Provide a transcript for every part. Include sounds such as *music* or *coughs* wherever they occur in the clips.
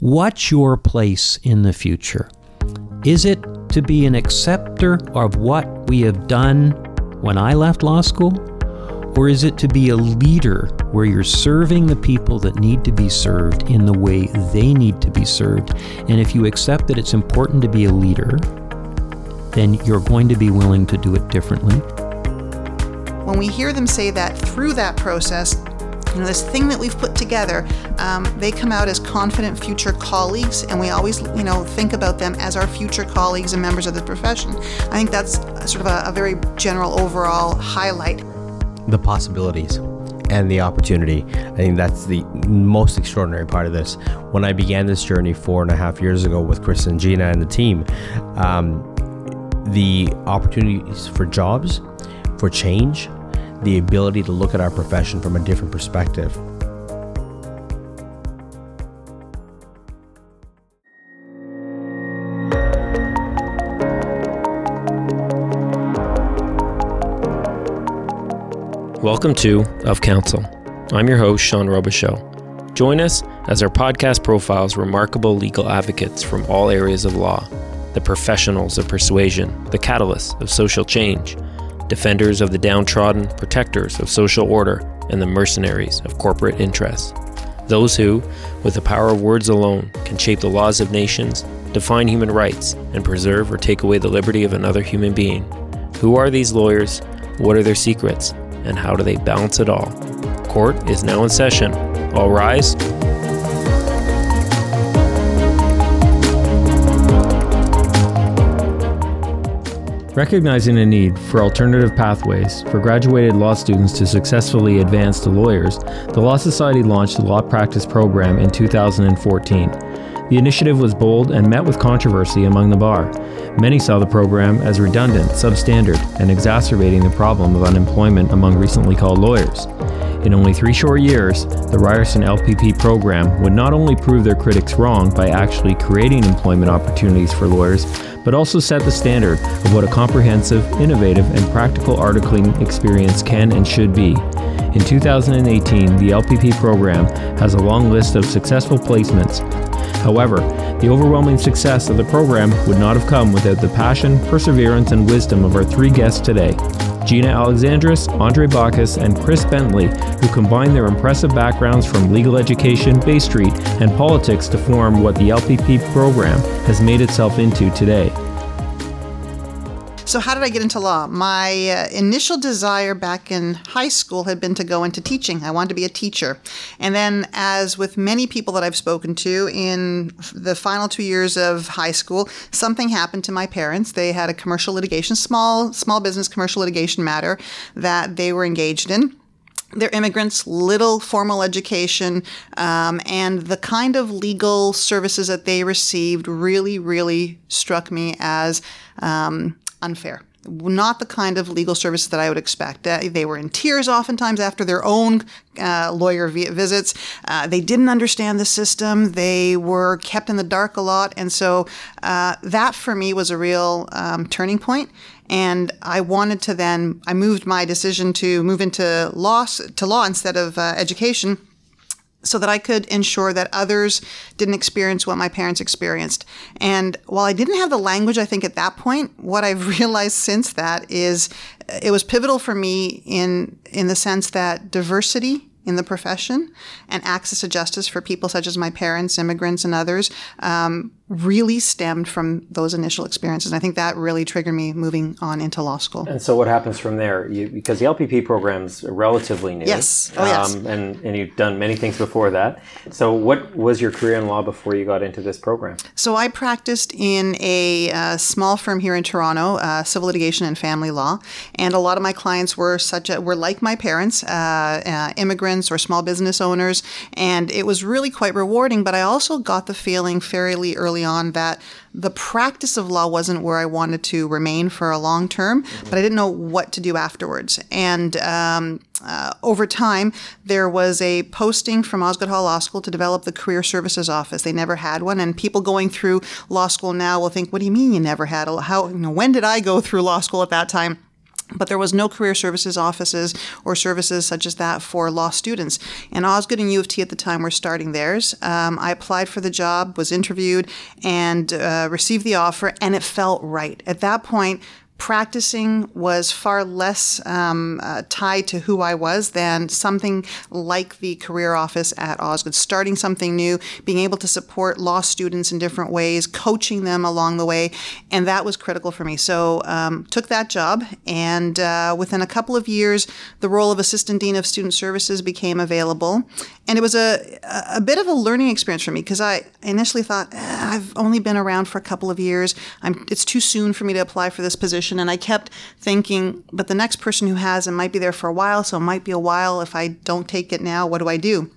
What's your place in the future? Is it to be an acceptor of what we have done when I left law school? Or is it to be a leader where you're serving the people that need to be served in the way they need to be served? And if you accept that it's important to be a leader, then you're going to be willing to do it differently. When we hear them say that through that process, you know, this thing that we've put together, um, they come out as confident future colleagues, and we always, you know, think about them as our future colleagues and members of the profession. I think that's sort of a, a very general overall highlight. The possibilities and the opportunity. I think that's the most extraordinary part of this. When I began this journey four and a half years ago with Chris and Gina and the team, um, the opportunities for jobs, for change, the ability to look at our profession from a different perspective. Welcome to Of Counsel. I'm your host, Sean Robichaux. Join us as our podcast profiles remarkable legal advocates from all areas of law, the professionals of persuasion, the catalysts of social change defenders of the downtrodden, protectors of social order, and the mercenaries of corporate interests. Those who, with the power of words alone, can shape the laws of nations, define human rights, and preserve or take away the liberty of another human being. Who are these lawyers? What are their secrets? And how do they balance it all? Court is now in session. All rise. Recognizing a need for alternative pathways for graduated law students to successfully advance to lawyers, the Law Society launched the Law Practice Program in 2014. The initiative was bold and met with controversy among the bar. Many saw the program as redundant, substandard, and exacerbating the problem of unemployment among recently called lawyers. In only three short years, the Ryerson LPP program would not only prove their critics wrong by actually creating employment opportunities for lawyers, but also set the standard of what a comprehensive, innovative, and practical articling experience can and should be. In 2018, the LPP program has a long list of successful placements. However, the overwhelming success of the program would not have come without the passion, perseverance, and wisdom of our three guests today. Gina Alexandris, Andre Bacchus, and Chris Bentley, who combine their impressive backgrounds from legal education, Bay Street, and politics to form what the LPP program has made itself into today. So, how did I get into law? My uh, initial desire back in high school had been to go into teaching. I wanted to be a teacher. And then, as with many people that I've spoken to in the final two years of high school, something happened to my parents. They had a commercial litigation, small, small business commercial litigation matter that they were engaged in they're immigrants, little formal education, um, and the kind of legal services that they received really, really struck me as um, unfair. Not the kind of legal services that I would expect. Uh, they were in tears oftentimes after their own uh, lawyer visits. Uh, they didn't understand the system. They were kept in the dark a lot. And so uh, that for me was a real um, turning point. And I wanted to then, I moved my decision to move into law, to law instead of uh, education so that I could ensure that others didn't experience what my parents experienced. And while I didn't have the language, I think at that point, what I've *laughs* realized since that is it was pivotal for me in in the sense that diversity in the profession and access to justice for people such as my parents, immigrants, and others um, really stemmed from those initial experiences. And I think that really triggered me moving on into law school. And so, what happens from there? You, because the LPP program's relatively new. Yes. Oh, yes. Um, and, and you've done many things before that. So, what was your career in law before you got into this program? So, I practiced in a uh, small firm here in Toronto, uh, civil litigation and family law. And a lot of my clients were such a, were like my parents, uh, uh immigrants or small business owners. And it was really quite rewarding. But I also got the feeling fairly early early on that the practice of law wasn't where I wanted to remain for a long term, mm-hmm. but I didn't know what to do afterwards. And um, uh, over time, there was a posting from Osgoode Hall Law School to develop the Career Services Office. They never had one, and people going through law school now will think, "What do you mean you never had a? How? You know, when did I go through law school at that time?" But there was no career services offices or services such as that for law students. And Osgoode and U of T at the time were starting theirs. Um, I applied for the job, was interviewed, and uh, received the offer, and it felt right. At that point, practicing was far less um, uh, tied to who I was than something like the career office at Osgoode. starting something new, being able to support law students in different ways, coaching them along the way, and that was critical for me. So um, took that job, and uh, within a couple of years, the role of assistant dean of student services became available, and it was a a bit of a learning experience for me because I initially thought eh, I've only been around for a couple of years. I'm, it's too soon for me to apply for this position, and I kept thinking, but the next person who has it might be there for a while, so it might be a while if I don't take it now. What do I do?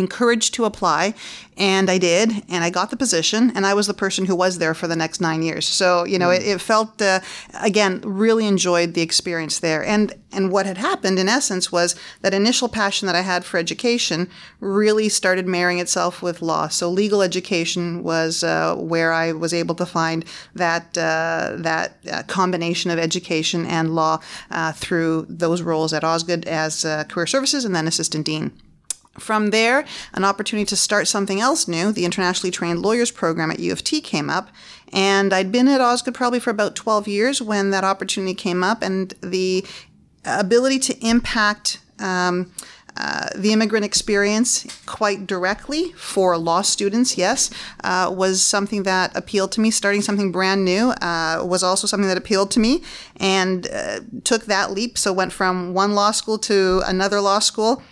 Encouraged to apply and I did and I got the position and I was the person who was there for the next nine years. So you know it, it, felt uh, again really enjoyed the experience there. And and what had happened in essence was that initial passion that I had for education really started marrying itself with law. So legal education was uh, where I was able to find that uh, that uh, combination of education and law uh, through those roles at Osgoode as uh, career services and then assistant dean from there, an opportunity to start something else new, the Internationally Trained Lawyers Program at U of T came up. And I'd been at Osgoode probably for about 12 years when that opportunity came up, and the ability to impact um, uh, the immigrant experience quite directly for law students, yes, uh, was something that appealed to me. Starting something brand new uh, was also something that appealed to me and uh, took that leap. So went from one law school to another law school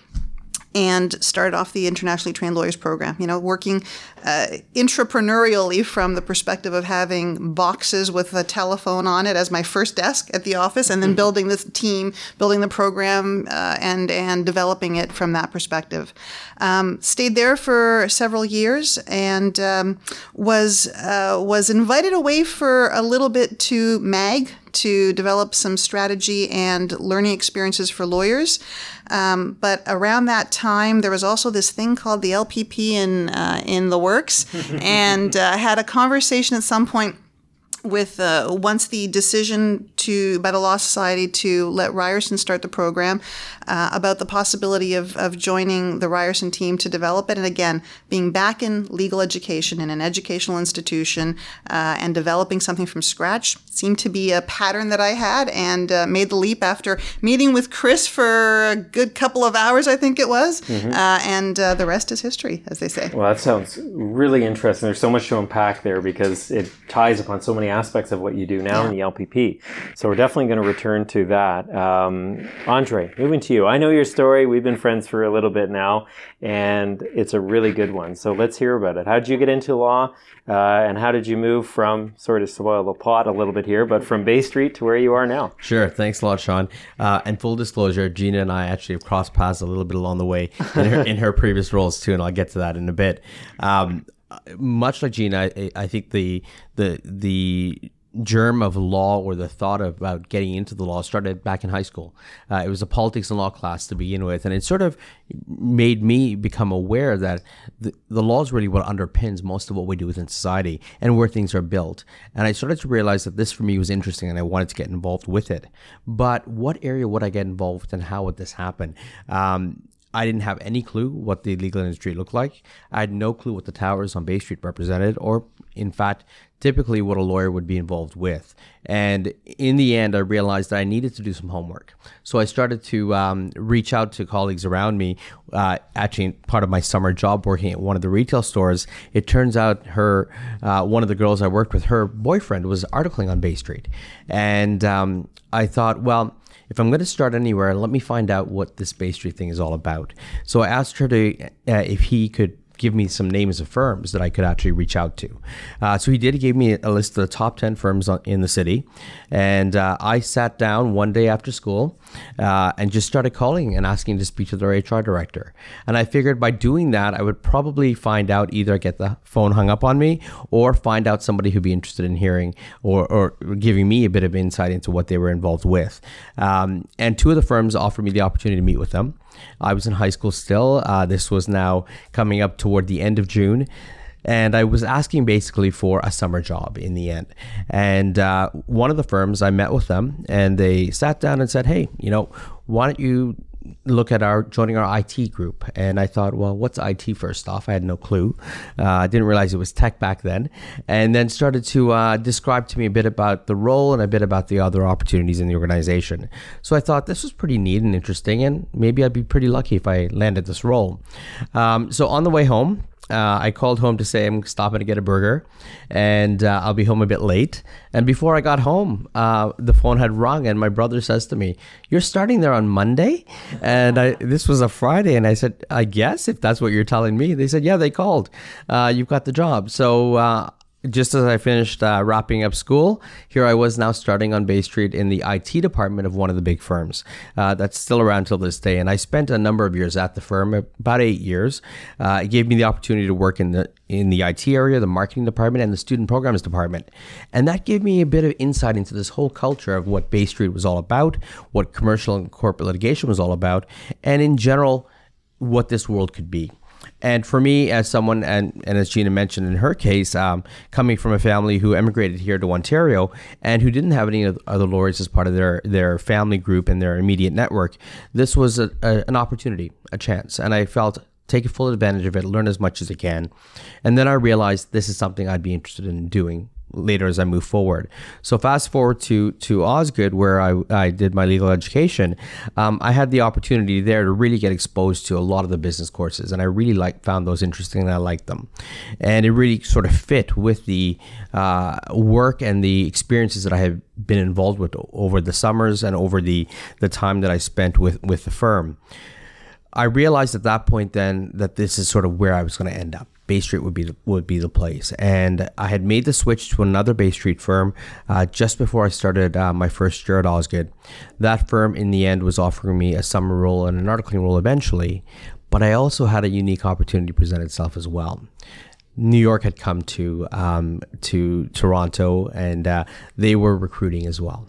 and started off the internationally trained lawyers program. You know, working uh, intrapreneurially from the perspective of having boxes with a telephone on it as my first desk at the office, and then mm-hmm. building this team, building the program, uh, and and developing it from that perspective. Um, stayed there for several years and um, was uh, was invited away for a little bit to MAG to develop some strategy and learning experiences for lawyers. Um, but around that time, there was also this thing called the LPP in uh, in the works, *laughs* and uh, had a conversation at some point with uh, once the decision to by the Law Society to let Ryerson start the program uh, about the possibility of, of joining the Ryerson team to develop it, and again being back in legal education in an educational institution uh, and developing something from scratch seemed to be a pattern that I had, and uh, made the leap after meeting with Chris for a good couple of hours, I think it was, mm-hmm. Uh, and uh, the rest is history, as they say. Well, that sounds really interesting. There's so much to unpack there because it ties upon so many aspects of what you do now yeah. in the LPP. So we're definitely going to return to that. Um, Andre, moving to you. I know your story. We've been friends for a little bit now, and it's a really good one. So let's hear about it. How did you get into law, uh, and how did you move from, sort of spoil the plot a little bit here, but from Bay Street to where you are now? Sure. Thanks a lot, Sean. Uh, and full disclosure, Gina and I actually have crossed paths a little bit along the way in her, in her previous roles too, and I'll get to that in a bit. Um, much like Gina, I, I think the the the germ of law or the thought about getting into the law started back in high school. Uh, it was a politics and law class to begin with, and it sort of made me become aware that the, the law is really what underpins most of what we do within society and where things are built. And I started to realize that this for me was interesting, and I wanted to get involved with it. But what area would I get involved and how would this happen? Um, I didn't have any clue what the legal industry looked like. I had no clue what the towers on Bay Street represented, or in fact, typically what a lawyer would be involved with. And in the end, I realized that I needed to do some homework. So I started to um, reach out to colleagues around me. Uh, actually, part of my summer job working at one of the retail stores, it turns out her, uh, one of the girls I worked with, her boyfriend was articling on Bay Street. And um, I thought, well, if I'm going to start anywhere, let me find out what this Bay Street thing is all about. So I asked her to, uh, if he could give me some names of firms that I could actually reach out to. Uh, so he did. He gave me a list of the top 10 firms in the city. And uh, I sat down one day after school uh, and just started calling and asking to speak to their HR director. And I figured by doing that, I would probably find out either get the phone hung up on me or find out somebody who'd be interested in hearing or, or giving me a bit of insight into what they were involved with. Um, and two of the firms offered me the opportunity to meet with them. I was in high school still. Uh, this was now coming up toward the end of June. and I was asking basically for a summer job in the end. And uh, one of the firms, I met with them, and they sat down and said, "Hey, you know, why don't you look at our joining our IT group. And I thought, well, what's IT first off? I had no clue. Uh, I didn't realize it was tech back then. And then started to uh, describe to me a bit about the role and a bit about the other opportunities in the organization. So I thought this was pretty neat and interesting, and maybe I'd be pretty lucky if I landed this role. Um, so on the way home, uh, I called home to say I'm stopping to get a burger, and uh, I'll be home a bit late. And before I got home, uh, the phone had rung, and my brother says to me, "You're starting there on Monday?" And I, this was a Friday, and I said, "I guess if that's what you're telling me." They said, "Yeah, they called. Uh, you've got the job." So uh, just as I finished uh, wrapping up school, here I was now starting on Bay Street in the IT department of one of the big firms uh, that's still around till this day. And I spent a number of years at the firm, about eight years. Uh, it gave me the opportunity to work in the in the IT area, the marketing department, and the student programs department, and that gave me a bit of insight into this whole culture of what Bay Street was all about, what commercial and corporate litigation was all about, and in general, what this world could be. And for me, as someone, and, and as Gina mentioned in her case, um, coming from a family who emigrated here to Ontario and who didn't have any other lawyers as part of their, their family group and their immediate network, this was a, a, an opportunity, a chance. And I felt take full advantage of it, learn as much as I can. And then I realized this is something I'd be interested in doing later as I move forward. So fast forward to to Osgoode, where I, I did my legal education, um, I had the opportunity there to really get exposed to a lot of the business courses, and I really like found those interesting and I liked them, and it really sort of fit with the uh, work and the experiences that I had been involved with over the summers and over the the time that I spent with with the firm. I realized at that point then that this is sort of where I was going to end up. Bay Street would be the, would be the place. And I had made the switch to another Bay Street firm uh, just before I started uh, my first year at Osgoode. That firm, in the end, was offering me a summer role and an articling role eventually, but I also had a unique opportunity present itself as well. New York had come to um, to Toronto, and uh, they were recruiting as well.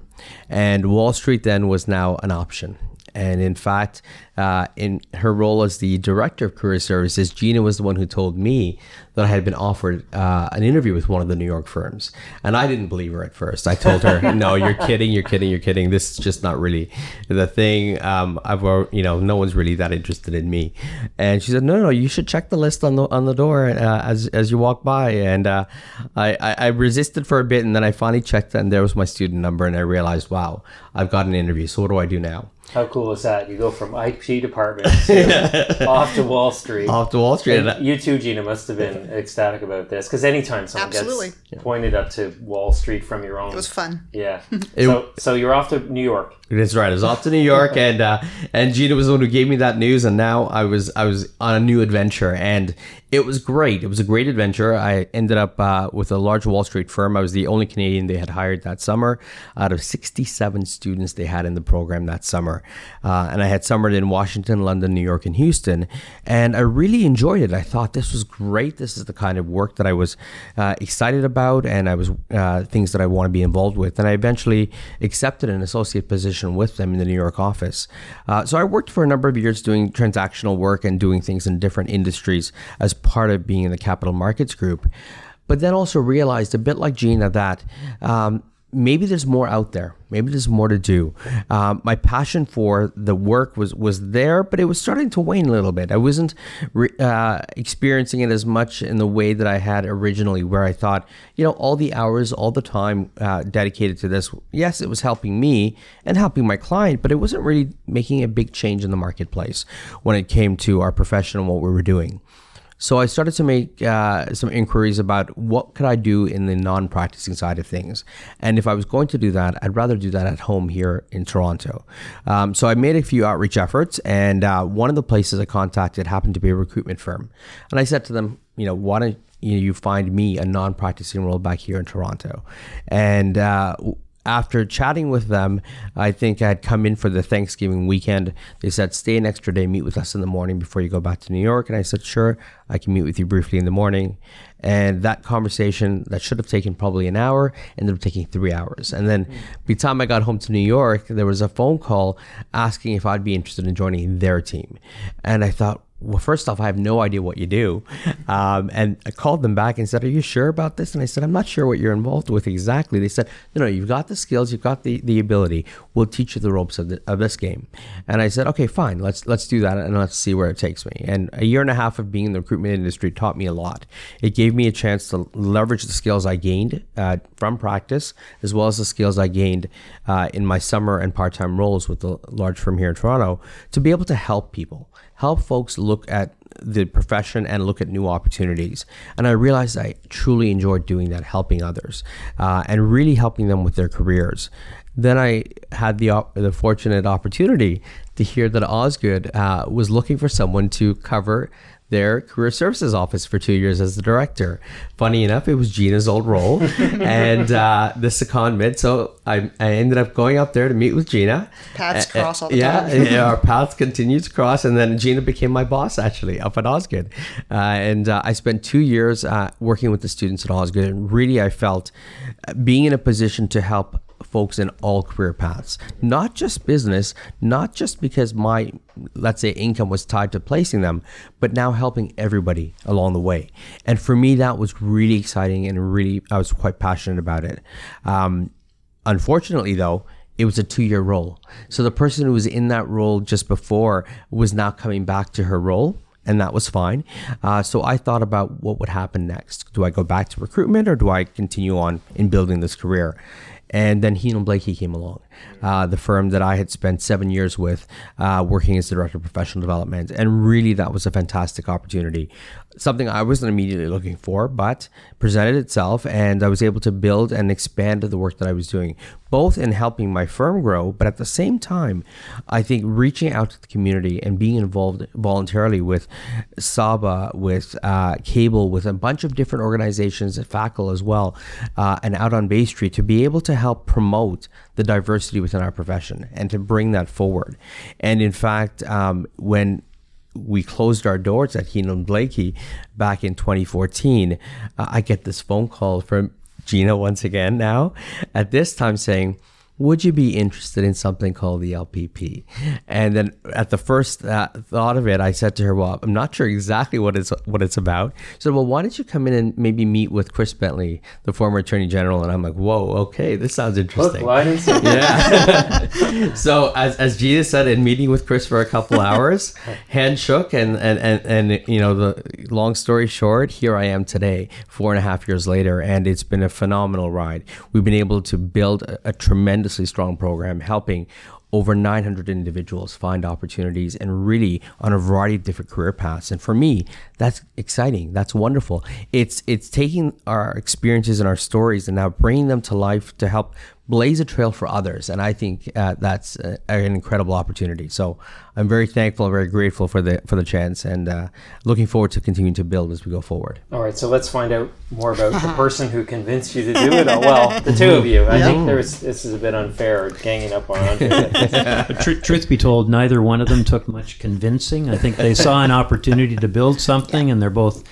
And Wall Street then was now an option. And in fact, uh, in her role as the director of career services, Gina was the one who told me that I had been offered uh, an interview with one of the New York firms. And I didn't believe her at first. I told her, *laughs* no, you're kidding, you're kidding, you're kidding. This is just not really the thing. Um, I've, you know, no one's really that interested in me. And she said, no, no, you should check the list on the on the door uh, as, as you walk by. And uh, I, I, I resisted for a bit, and then I finally checked, and there was my student number, and I realized, wow, I've got an interview. So what do I do now? How cool is that? You go from IP department *laughs* to off to Wall Street. Off to Wall Street. And you too, Gina, must have been ecstatic about this because anytime someone Absolutely. gets pointed up to Wall Street from your own, it was fun. Yeah. *laughs* so, so you're off to New York. That's right. I was off to New York, *laughs* and uh, and Gina was the one who gave me that news, and now I was I was on a new adventure, and it was great. It was a great adventure. I ended up uh, with a large Wall Street firm. I was the only Canadian they had hired that summer, out of 67 students they had in the program that summer, uh, and I had summered in Washington, London, New York, and Houston, and I really enjoyed it. I thought this was great. This is the kind of work that I was uh, excited about, and I was uh, things that I want to be involved with, and I eventually accepted an associate position with them in the New York office. Uh, so I worked for a number of years doing transactional work and doing things in different industries as part of being in the capital markets group. But then also realized, a bit like Gina, that um, maybe there's more out there. Maybe there's more to do. Um, my passion for the work was was there, but it was starting to wane a little bit. I wasn't re- uh, experiencing it as much in the way that I had originally, where I thought, you know, all the hours, all the time uh, dedicated to this. Yes, it was helping me and helping my client, but it wasn't really making a big change in the marketplace when it came to our profession and what we were doing. So I started to make uh, some inquiries about what could I do in the non-practicing side of things, and if I was going to do that, I'd rather do that at home here in Toronto. Um, so I made a few outreach efforts, and uh, one of the places I contacted happened to be a recruitment firm, and I said to them, you know, why don't you find me a non-practicing role back here in Toronto, and uh, after chatting with them, I think I had come in for the Thanksgiving weekend. They said, stay an extra day, meet with us in the morning before you go back to New York. And I said, sure, I can meet with you briefly in the morning. And that conversation that should have taken probably an hour ended up taking three hours. And then by the time I got home to New York, there was a phone call asking if I'd be interested in joining their team. And I thought, well, first off, I have no idea what you do. *laughs* Um, and I called them back and said, Are you sure about this? And I said, I'm not sure what you're involved with exactly. They said, No, no, you've got the skills, you've got the, the ability. We'll teach you the ropes of, the, of this game. And I said, Okay, fine, let's let's do that and let's see where it takes me. And a year and a half of being in the recruitment industry taught me a lot. It gave me a chance to leverage the skills I gained uh, from practice, as well as the skills I gained uh, in my summer and part time roles with the large firm here in Toronto to be able to help people help folks look at the profession and look at new opportunities. And I realized I truly enjoyed doing that, helping others uh, and really helping them with their careers. Then I had the op- the fortunate opportunity to hear that Osgoode uh, was looking for someone to cover their career services office for two years as the director. Funny enough, it was Gina's old role *laughs* and uh, the secondment. So I, I ended up going up there to meet with Gina. Paths cross all the yeah, time. yeah, our *laughs* paths continued to cross. And then Gina became my boss actually up at Osgoode. Uh, and uh, I spent two years uh, working with the students at Osgoode. And really, I felt uh, being in a position to help folks in all career paths, not just business, not just because my, let's say, income was tied to placing them, but now helping everybody along the way. And for me, that was really exciting and really, I was quite passionate about it. Um, unfortunately, though, it was a two year role. So the person who was in that role just before was now coming back to her role and that was fine. Uh, so I thought about what would happen next. Do I go back to recruitment or do I continue on in building this career? And then Heenan Blaikie came along, uh, the firm that I had spent seven years with, uh, working as the director of professional development. And really, that was a fantastic opportunity. Something I wasn't immediately looking for, but presented itself, and I was able to build and expand the work that I was doing, both in helping my firm grow, but at the same time, I think reaching out to the community and being involved voluntarily with Saba, with uh, CABL, with a bunch of different organizations at FACL as well, uh, and out on Bay Street to be able to help promote the diversity within our profession and to bring that forward. And in fact, um, when we closed our doors at Heenan Blaikie back in 2014, uh, I get this phone call from Gina once again now, at this time saying, would you be interested in something called the LPP? And then at the first uh, thought of it, I said to her, well, I'm not sure exactly what it's, what it's about. She said, well, why don't you come in and maybe meet with Chris Bentley, the former Attorney General? And I'm like, whoa, okay, this sounds interesting. And yeah. *laughs* so as, as Gina said, in meeting with Chris for a couple *laughs* hours, hand shook, and, and, and, and, you know, the long story short, here I am today, four and a half years later, and it's been a phenomenal ride. We've been able to build a, a tremendous tremendously strong program helping over 900 individuals find opportunities and really on a variety of different career paths. And for me that's exciting. That's wonderful. It's it's taking our experiences and our stories and now bringing them to life to help blaze a trail for others. And I think uh, that's uh, an incredible opportunity. So I'm very thankful and very grateful for the for the chance, and uh, looking forward to continuing to build as we go forward. All right, so let's find out more about the *laughs* person who convinced you to do it. Oh, well, the two of you. I think there's this is a bit unfair, ganging up on Andre. *laughs* Tr- truth be told, neither one of them took much convincing. I think they saw an opportunity to build something, and they're both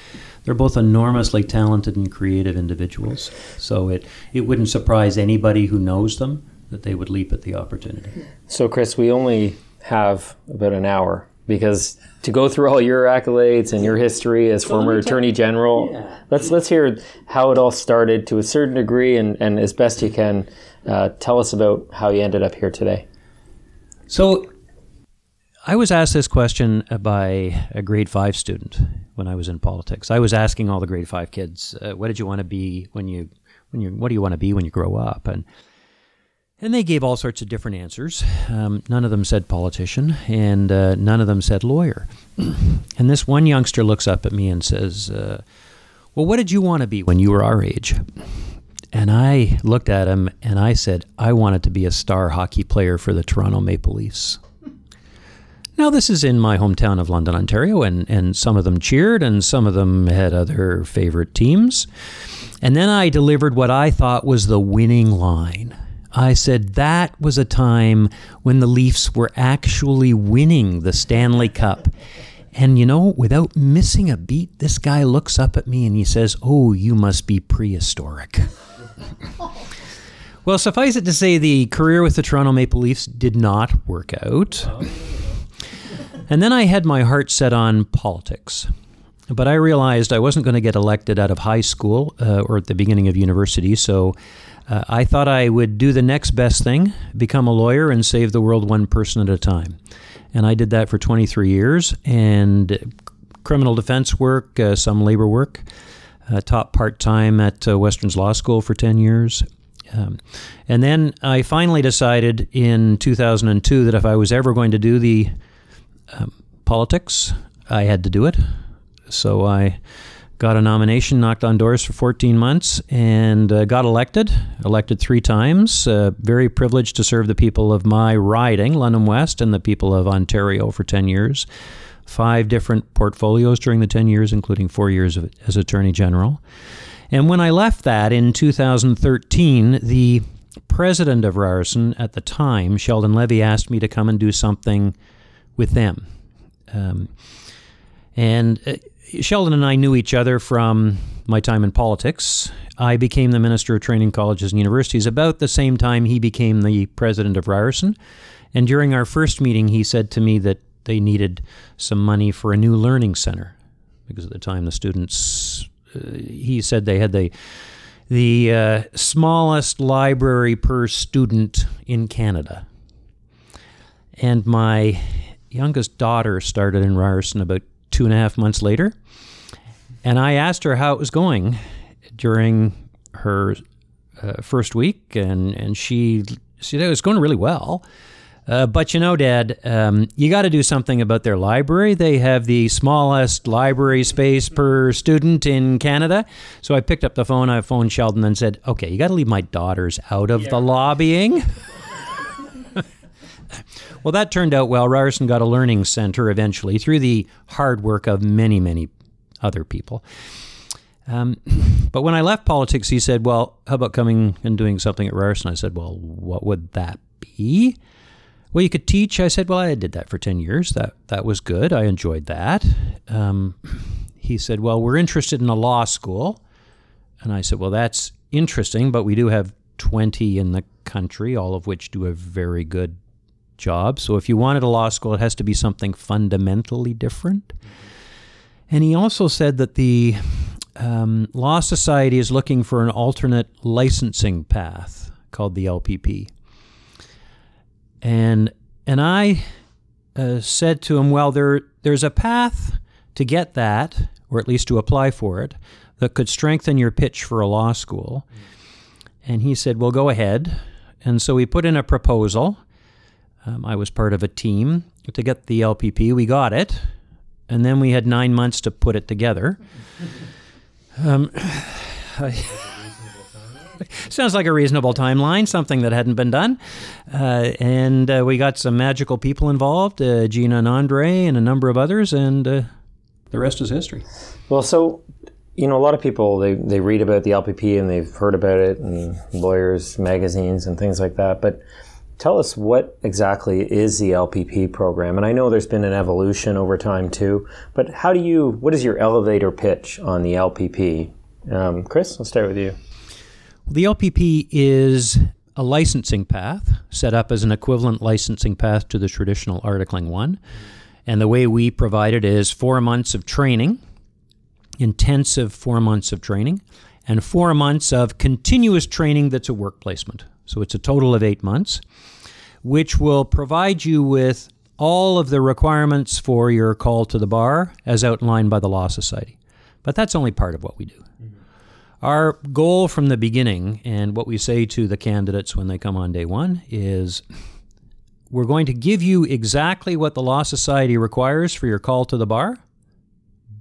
they're both enormously talented and creative individuals. So it, it wouldn't surprise anybody who knows them that they would leap at the opportunity. So, Chris, we only have about an hour because to go through all your accolades and your history as former attorney general, yeah. let's let's hear how it all started to a certain degree, and, and as best you can, uh, tell us about how you ended up here today. So, I was asked this question by a grade five student when I was in politics. I was asking all the grade five kids, uh, "What did you want to be when you when you What do you want to be when you grow up?" and and they gave all sorts of different answers. Um, none of them said politician, and uh, none of them said lawyer. *clears throat* and this one youngster looks up at me and says, uh, "Well, what did you want to be when you were our age?" And I looked at him and I said, "I wanted to be a star hockey player for the Toronto Maple Leafs." Now, this is in my hometown of London, Ontario, and, and some of them cheered and some of them had other favorite teams. And then I delivered what I thought was the winning line. I said that was a time when the Leafs were actually winning the Stanley Cup. And you know, without missing a beat, this guy looks up at me and he says, Oh, you must be prehistoric. *laughs* well, suffice it to say, the career with the Toronto Maple Leafs did not work out. Oh. And then I had my heart set on politics. But I realized I wasn't going to get elected out of high school uh, or at the beginning of university, so uh, I thought I would do the next best thing become a lawyer and save the world one person at a time. And I did that for 23 years and criminal defense work, uh, some labor work. Uh, taught part time at uh, Western's Law School for 10 years. Um, and then I finally decided in 2002 that if I was ever going to do the um, politics, I had to do it. So I got a nomination, knocked on doors for 14 months, and uh, got elected. Elected three times. Uh, very privileged to serve the people of my riding, London West, and the people of Ontario for 10 years. Five different portfolios during the 10 years, including four years of, as Attorney General. And when I left that in 2013, the president of Ryerson at the time, Sheldon Levy, asked me to come and do something with them. Um, and uh, Sheldon and I knew each other from my time in politics. I became the minister of training colleges and universities about the same time he became the president of Ryerson. And during our first meeting, he said to me that they needed some money for a new learning center because at the time the students, uh, he said they had the the uh, smallest library per student in Canada. And my youngest daughter started in Ryerson about two and a half months later. And I asked her how it was going during her uh, first week, and, and she said it was going really well. Uh, but you know, Dad, um, you got to do something about their library. They have the smallest library space per student in Canada. So I picked up the phone, I phoned Sheldon and said, okay, you got to leave my daughters out of yeah. the lobbying. *laughs* *laughs* well, that turned out well. Ryerson got a learning center eventually through the hard work of many, many other people. Um, *laughs* but when I left politics, he said, Well, how about coming and doing something at Ryerson? I said, Well, what would that be? Well, you could teach. I said, Well, I did that for 10 years. That, that was good. I enjoyed that. Um, *clears throat* he said, Well, we're interested in a law school. And I said, Well, that's interesting, but we do have 20 in the country, all of which do a very good job. So if you wanted a law school, it has to be something fundamentally different. And he also said that the um, Law Society is looking for an alternate licensing path called the LPP. And and I uh, said to him, well, there there's a path to get that, or at least to apply for it, that could strengthen your pitch for a law school. And he said, well, go ahead. And so we put in a proposal. Um, I was part of a team to get the LPP. We got it, and then we had nine months to put it together. Um, *sighs* I, *laughs* Sounds like a reasonable timeline, something that hadn't been done. Uh, and uh, we got some magical people involved uh, Gina and Andre, and a number of others, and uh, the rest is history. Well, so, you know, a lot of people, they, they read about the LPP and they've heard about it and lawyers' magazines and things like that. But tell us what exactly is the LPP program? And I know there's been an evolution over time too, but how do you, what is your elevator pitch on the LPP? Um, Chris, let's start with you. Well, The LPP is a licensing path set up as an equivalent licensing path to the traditional Articling 1. And the way we provide it is four months of training, intensive four months of training, and four months of continuous training that's a work placement. So it's a total of eight months, which will provide you with all of the requirements for your call to the bar as outlined by the Law Society. But that's only part of what we do. Mm-hmm. Our goal from the beginning, and what we say to the candidates when they come on day one, is we're going to give you exactly what the Law Society requires for your call to the bar,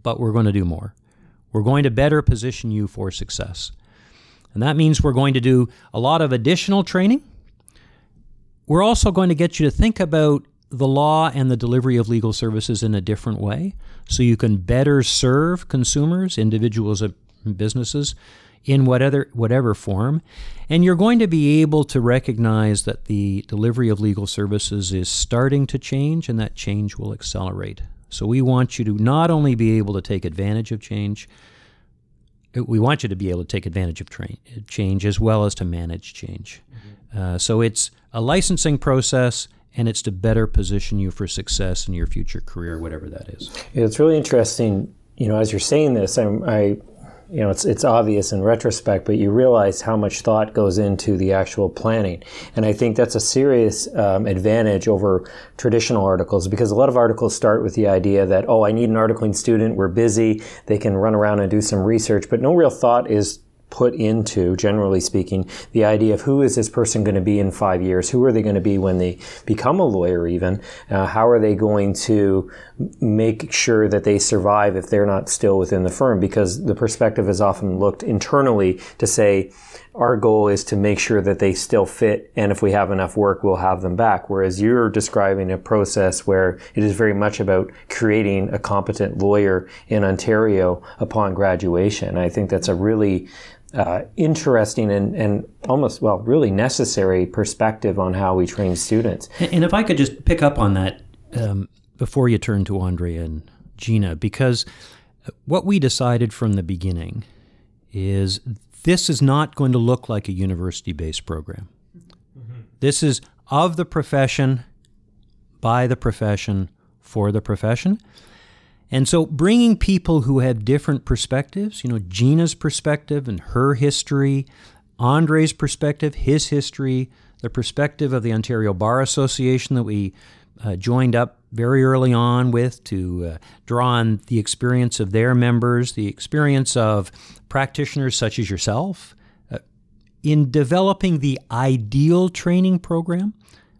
but we're going to do more. We're going to better position you for success. And that means we're going to do a lot of additional training. We're also going to get you to think about the law and the delivery of legal services in a different way so you can better serve consumers, individuals, and businesses in whatever whatever form and you're going to be able to recognize that the delivery of legal services is starting to change and that change will accelerate So we want you to not only be able to take advantage of change, we want you to be able to take advantage of tra- change as well as to manage change. Mm-hmm. Uh, so it's a licensing process and it's to better position you for success in your future career, whatever that is. Yeah, it's really interesting. You know, as you're saying this, I'm, I you know, it's it's obvious in retrospect, but you realize how much thought goes into the actual planning, and I think that's a serious um, advantage over traditional articles because a lot of articles start with the idea that oh, I need an articling student, we're busy, they can run around and do some research, but no real thought is put into, generally speaking, the idea of who is this person going to be in five years? Who are they going to be when they become a lawyer, even? Uh, how are they going to make sure that they survive if they're not still within the firm? Because the perspective is often looked internally to say, our goal is to make sure that they still fit, and if we have enough work, we'll have them back. Whereas you're describing a process where it is very much about creating a competent lawyer in Ontario upon graduation. I think that's a really uh, interesting and, and almost, well, really necessary perspective on how we train students. And if I could just pick up on that um, before you turn to Andrea and Gina, because what we decided from the beginning is this is not going to look like a university based program. Mm-hmm. This is of the profession, by the profession, for the profession. And so bringing people who have different perspectives, you know, Gina's perspective and her history, Andre's perspective, his history, the perspective of the Ontario Bar Association that we uh, joined up very early on with to uh, draw on the experience of their members, the experience of practitioners such as yourself. Uh, in developing the ideal training program,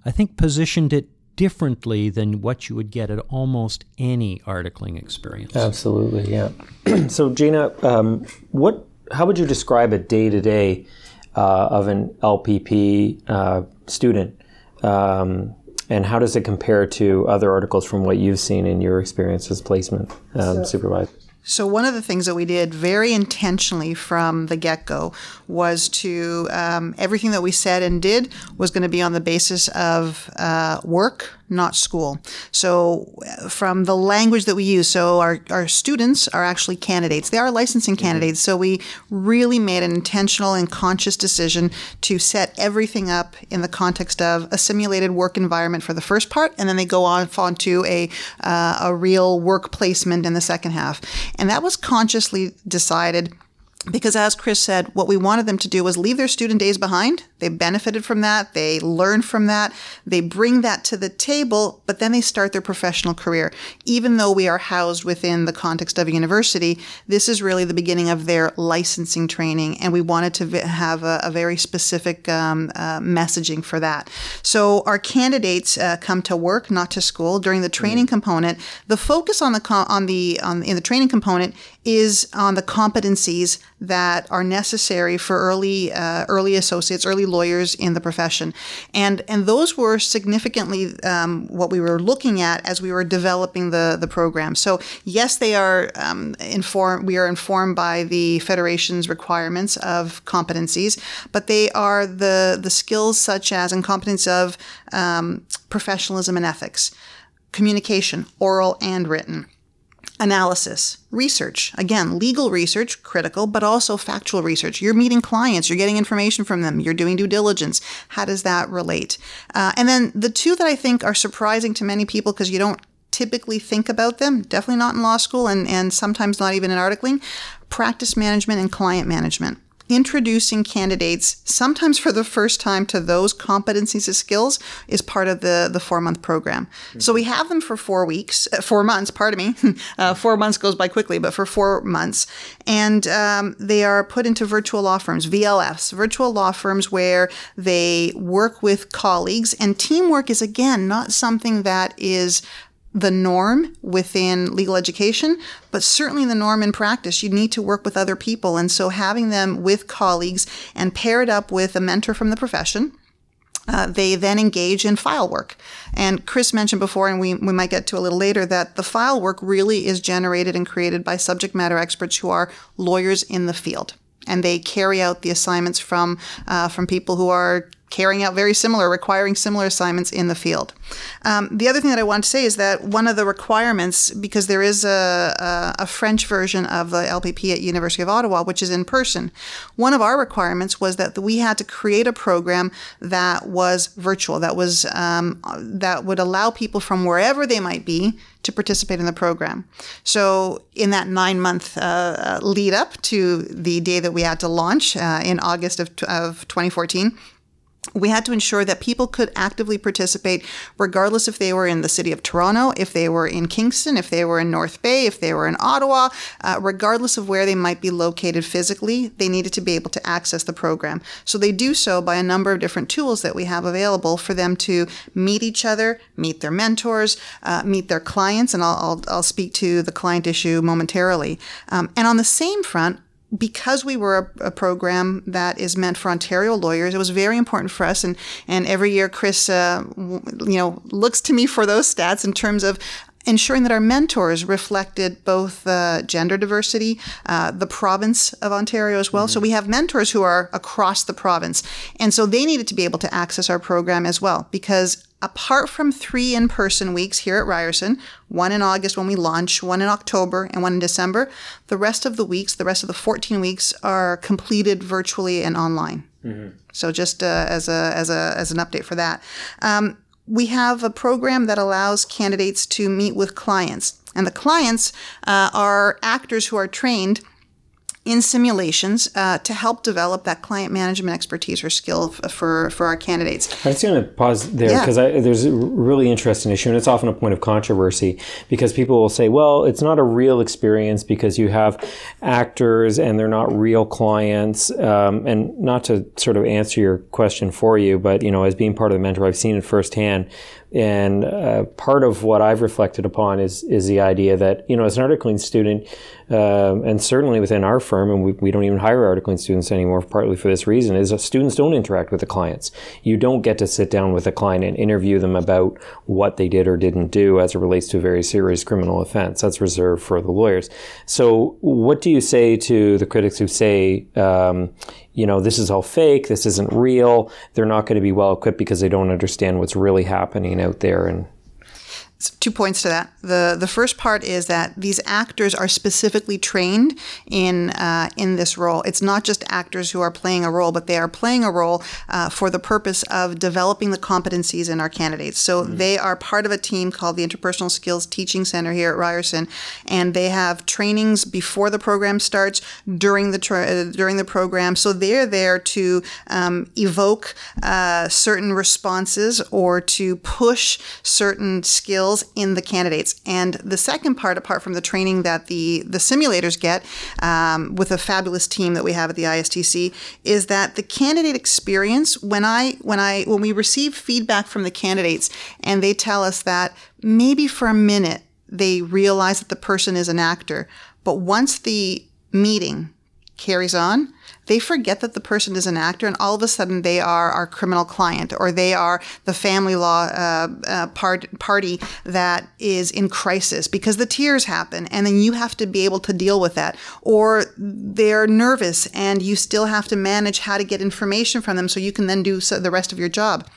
I think positioned it differently than what you would get at almost any articling experience. Absolutely, yeah. *clears throat* so, Gina, um, what? How would you describe a day to day of an LPP uh, student? Um, and how does it compare to other articles from what you've seen in your experience as placement um, so, supervisor? So, one of the things that we did very intentionally from the get go was to um, everything that we said and did was going to be on the basis of uh, work, not school. So, uh, from the language that we use, so our, our students are actually candidates. They are licensing mm-hmm. candidates. So, we really made an intentional and conscious decision to set everything up in the context of a simulated work environment for the first part, and then they go on, on to a, uh, a real work placement in the second half. And that was consciously decided because as Chris said, what we wanted them to do was leave their student days behind. They benefited from that. They learned from that. They bring that to the table, but then they start their professional career. Even though we are housed within the context of a university, this is really the beginning of their licensing training, and we wanted to have a, a very specific um, uh, messaging for that. So our candidates uh, come to work, not to school. During the training mm-hmm. component, the focus on the on the on, in the training component is on the competencies that are necessary for early uh, early associates, early lawyers in the profession, and and those were significantly um, what we were looking at as we were developing the the program. So yes, they are um, informed. We are informed by the federation's requirements of competencies, but they are the the skills such as incompetence of um, professionalism and ethics, communication, oral and written analysis, research. Again, legal research, critical, but also factual research. You're meeting clients, you're getting information from them, you're doing due diligence. How does that relate? Uh, and then the two that I think are surprising to many people because you don't typically think about them, definitely not in law school and, and sometimes not even in articling, practice management and client management introducing candidates sometimes for the first time to those competencies and skills is part of the the four month program. Mm-hmm. so we have them for four weeks uh, four months pardon me. *laughs* Uh, four months goes by quickly but for four months. And um, they are put into virtual law firms vlfs virtual law firms where they work with colleagues. And teamwork is again not something that is the norm within legal education, but certainly the norm in practice. You need to work with other people. And so having them with colleagues and paired up with a mentor from the profession. Uh, they then engage in file work. And Chris mentioned before, and we, we might get to a little later, that the file work really is generated and created by subject matter experts who are lawyers in the field and they carry out the assignments from uh, from people who are carrying out very similar, requiring similar assignments in the field. Um, the other thing that I want to say is that one of the requirements, because there is a, a, a, French version of the LPP at University of Ottawa, which is in person, one of our requirements was that we had to create a program that was virtual, that was um, that would allow people from wherever they might be to participate in the program. So, in that nine month uh, uh lead up to the day that we had to launch uh, in August of, of 2014, we had to ensure that people could actively participate regardless if they were in the city of Toronto, if they were in Kingston, if they were in North Bay, if they were in Ottawa, uh, regardless of where they might be located physically, they needed to be able to access the program. So they do so by a number of different tools that we have available for them to meet each other, meet their mentors, uh, meet their clients, and I'll, I'll, I'll, speak to the client issue momentarily. Um, and on the same front, because we were a, a, program that is meant for Ontario lawyers, it was very important for us. And, and every year, Chris, uh, you know, looks to me for those stats in terms of ensuring that our mentors reflected both uh, gender diversity, uh, the province of Ontario as well. Mm-hmm. So we have mentors who are across the province. And so they needed to be able to access our program as well because apart from three in person weeks here at Ryerson, one in August when we launch, one in October, and one in December, the rest of the weeks, the rest of the 14 weeks, are completed virtually and online. Mm-hmm. So just uh, as, a, as, a, as an update for that. Um, we have a program that allows candidates to meet with clients. And the clients uh, are actors who are trained in simulations uh, to help develop that client management expertise or skill f- for, for our candidates. I'm just going to pause there because yeah. there's a really interesting issue, and it's often a point of controversy because people will say, well, it's not a real experience because you have actors and they're not real clients. Um, and not to sort of answer your question for you, but you know, as being part of the mentor, I've seen it firsthand and uh, part of what I've reflected upon is is the idea that you know as an articling student, um, and certainly within our firm, and we, we don't even hire articling students anymore, partly for this reason, is students don't interact with the clients. You don't get to sit down with a client and interview them about what they did or didn't do as it relates to a very serious criminal offense. That's reserved for the lawyers. So, what do you say to the critics who say, um, you know, this is all fake, this isn't real, they're not going to be well equipped because they don't understand what's really happening out there and two points to that. The the first part is that these actors are specifically trained in uh, in this role. It's not just actors who are playing a role, but they are playing a role uh, for the purpose of developing the competencies in our candidates. So mm-hmm. they are part of a team called the Interpersonal Skills Teaching Center here at Ryerson, and they have trainings before the program starts, during the tra- uh, during the program. So they're there to um, evoke uh, certain responses or to push certain skills skills in the candidates. And the second part, apart from the training that the, the simulators get um, with a fabulous team that we have at the ISTC, is that the candidate experience, when I when I when we receive feedback from the candidates and they tell us that maybe for a minute they realize that the person is an actor, but once the meeting carries on, they forget that the person is an actor and all of a sudden they are our criminal client or they are the family law uh, uh, part, party that is in crisis because the tears happen and then you have to be able to deal with that. Or they're nervous and you still have to manage how to get information from them so you can then do so the rest of your job.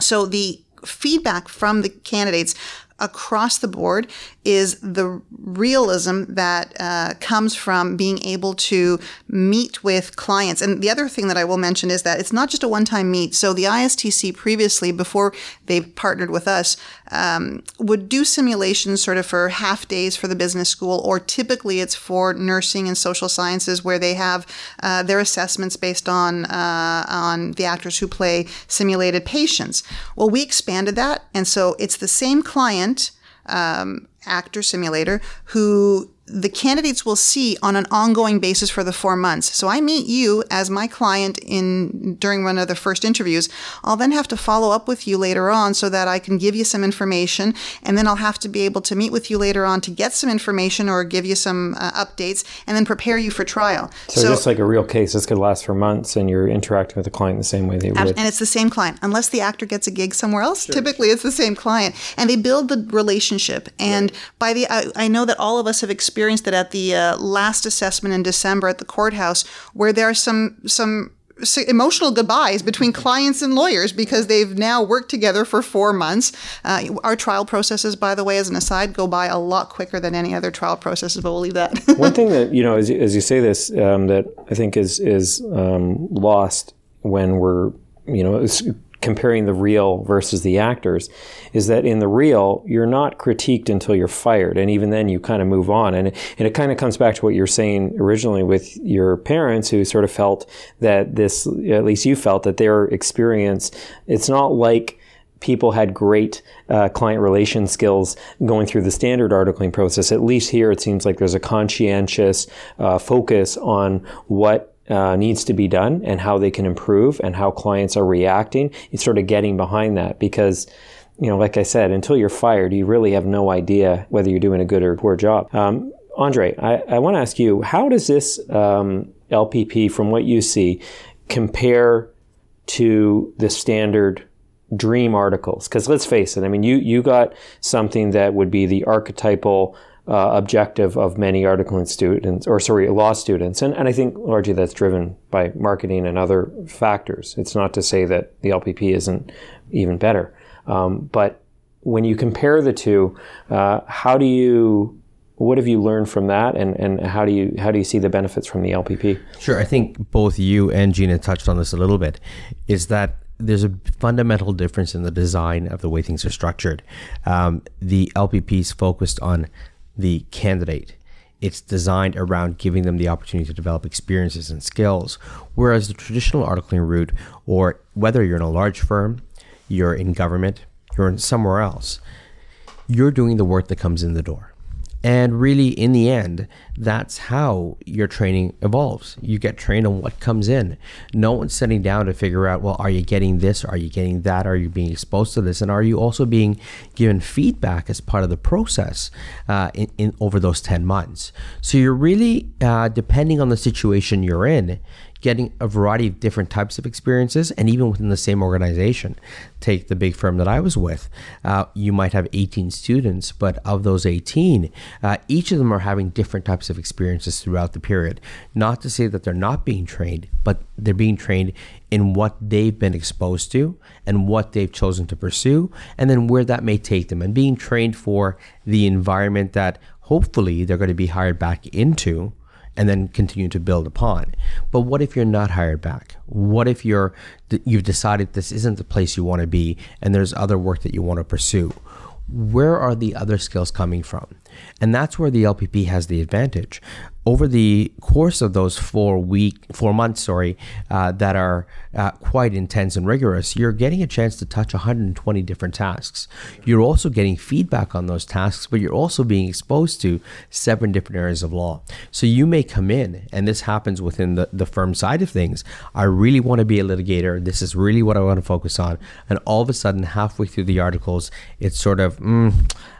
So the feedback from the candidates across the board is the realism that uh, comes from being able to meet with clients. And the other thing that I will mention is that it's not just a one time meet. So the ISTC previously, before they partnered with us, um, would do simulations sort of for half days for the business school, or typically it's for nursing and social sciences where they have uh, their assessments based on, uh, on the actors who play simulated patients. Well, we expanded that. And so it's the same client um, actor simulator who the candidates will see on an ongoing basis for the four months. So I meet you as my client in during one of the first interviews. I'll then have to follow up with you later on so that I can give you some information, and then I'll have to be able to meet with you later on to get some information or give you some uh, updates, and then prepare you for trial. So, so, just like a real case, this could last for months, and you're interacting with the client the same way they would. And it's the same client, unless the actor gets a gig somewhere else. Sure. Typically, it's the same client, and they build the relationship. And right. by the, I, I know that all of us have experienced experienced it at the uh, last assessment in December at the courthouse, where there are some some emotional goodbyes between clients and lawyers because they've now worked together for four months. Uh, our trial processes, by the way, as an aside, go by a lot quicker than any other trial processes, but we'll leave that. *laughs* One thing that you know, as you, as you say this, um, that I think is is um, lost when we're you know comparing the real versus the actors is that in the real you're not critiqued until you're fired and even then you kind of move on and and it kind of comes back to what you're saying originally with your parents who sort of felt that this at least you felt that their experience it's not like people had great uh, client relation skills going through the standard articling process. At least here, it seems like there's a conscientious uh, focus on what uh, needs to be done and how they can improve and how clients are reacting. It's sort of getting behind that because, you know, like I said, until you're fired, you really have no idea whether you're doing a good or poor job. Um, Andre, I, I want to ask you, how does this um, LPP, from what you see, compare to the standard dream articles? Because let's face it, I mean, you, you got something that would be the archetypal uh, objective of many articling students, or sorry, law students. And, and I think largely that's driven by marketing and other factors. It's not to say that the LPP isn't even better. Um, but when you compare the two, uh, how do you what have you learned from that and, and how do you how do you see the benefits from the LPP? Sure. I think both you and Gina touched on this a little bit, is that there's a fundamental difference in the design of the way things are structured. Um, the LPP is focused on the candidate. It's designed around giving them the opportunity to develop experiences and skills. Whereas the traditional articling route, or whether you're in a large firm, you're in government, you're in somewhere else, you're doing the work that comes in the door. And really, in the end, that's how your training evolves. You get trained on what comes in. No one's sitting down to figure out, well, are you getting this? Are you getting that? Are you being exposed to this? And are you also being given feedback as part of the process uh, in, in, over those 10 months? So you're really, uh, depending on the situation you're in, getting a variety of different types of experiences and even within the same organization. Take the big firm that I was with. Uh, you might have 18 students, but of those 18, uh, each of them are having different types of experiences throughout the period. Not to say that they're not being trained, but they're being trained in what they've been exposed to and what they've chosen to pursue, and then where that may take them, and being trained for the environment that hopefully they're going to be hired back into and then continue to build upon. But what if you're not hired back? What if you're you've decided this isn't the place you want to be and there's other work that you want to pursue? Where are the other skills coming from? And that's where the LPP has the advantage over the course of those four week, four months, sorry, uh, that are uh, quite intense and rigorous, you're getting a chance to touch 120 different tasks. You're also getting feedback on those tasks, but you're also being exposed to seven different areas of law. So you may come in, and this happens within the, the firm side of things. I really want to be a litigator. This is really what I want to focus on. And all of a sudden, halfway through the articles, it's sort of, mm,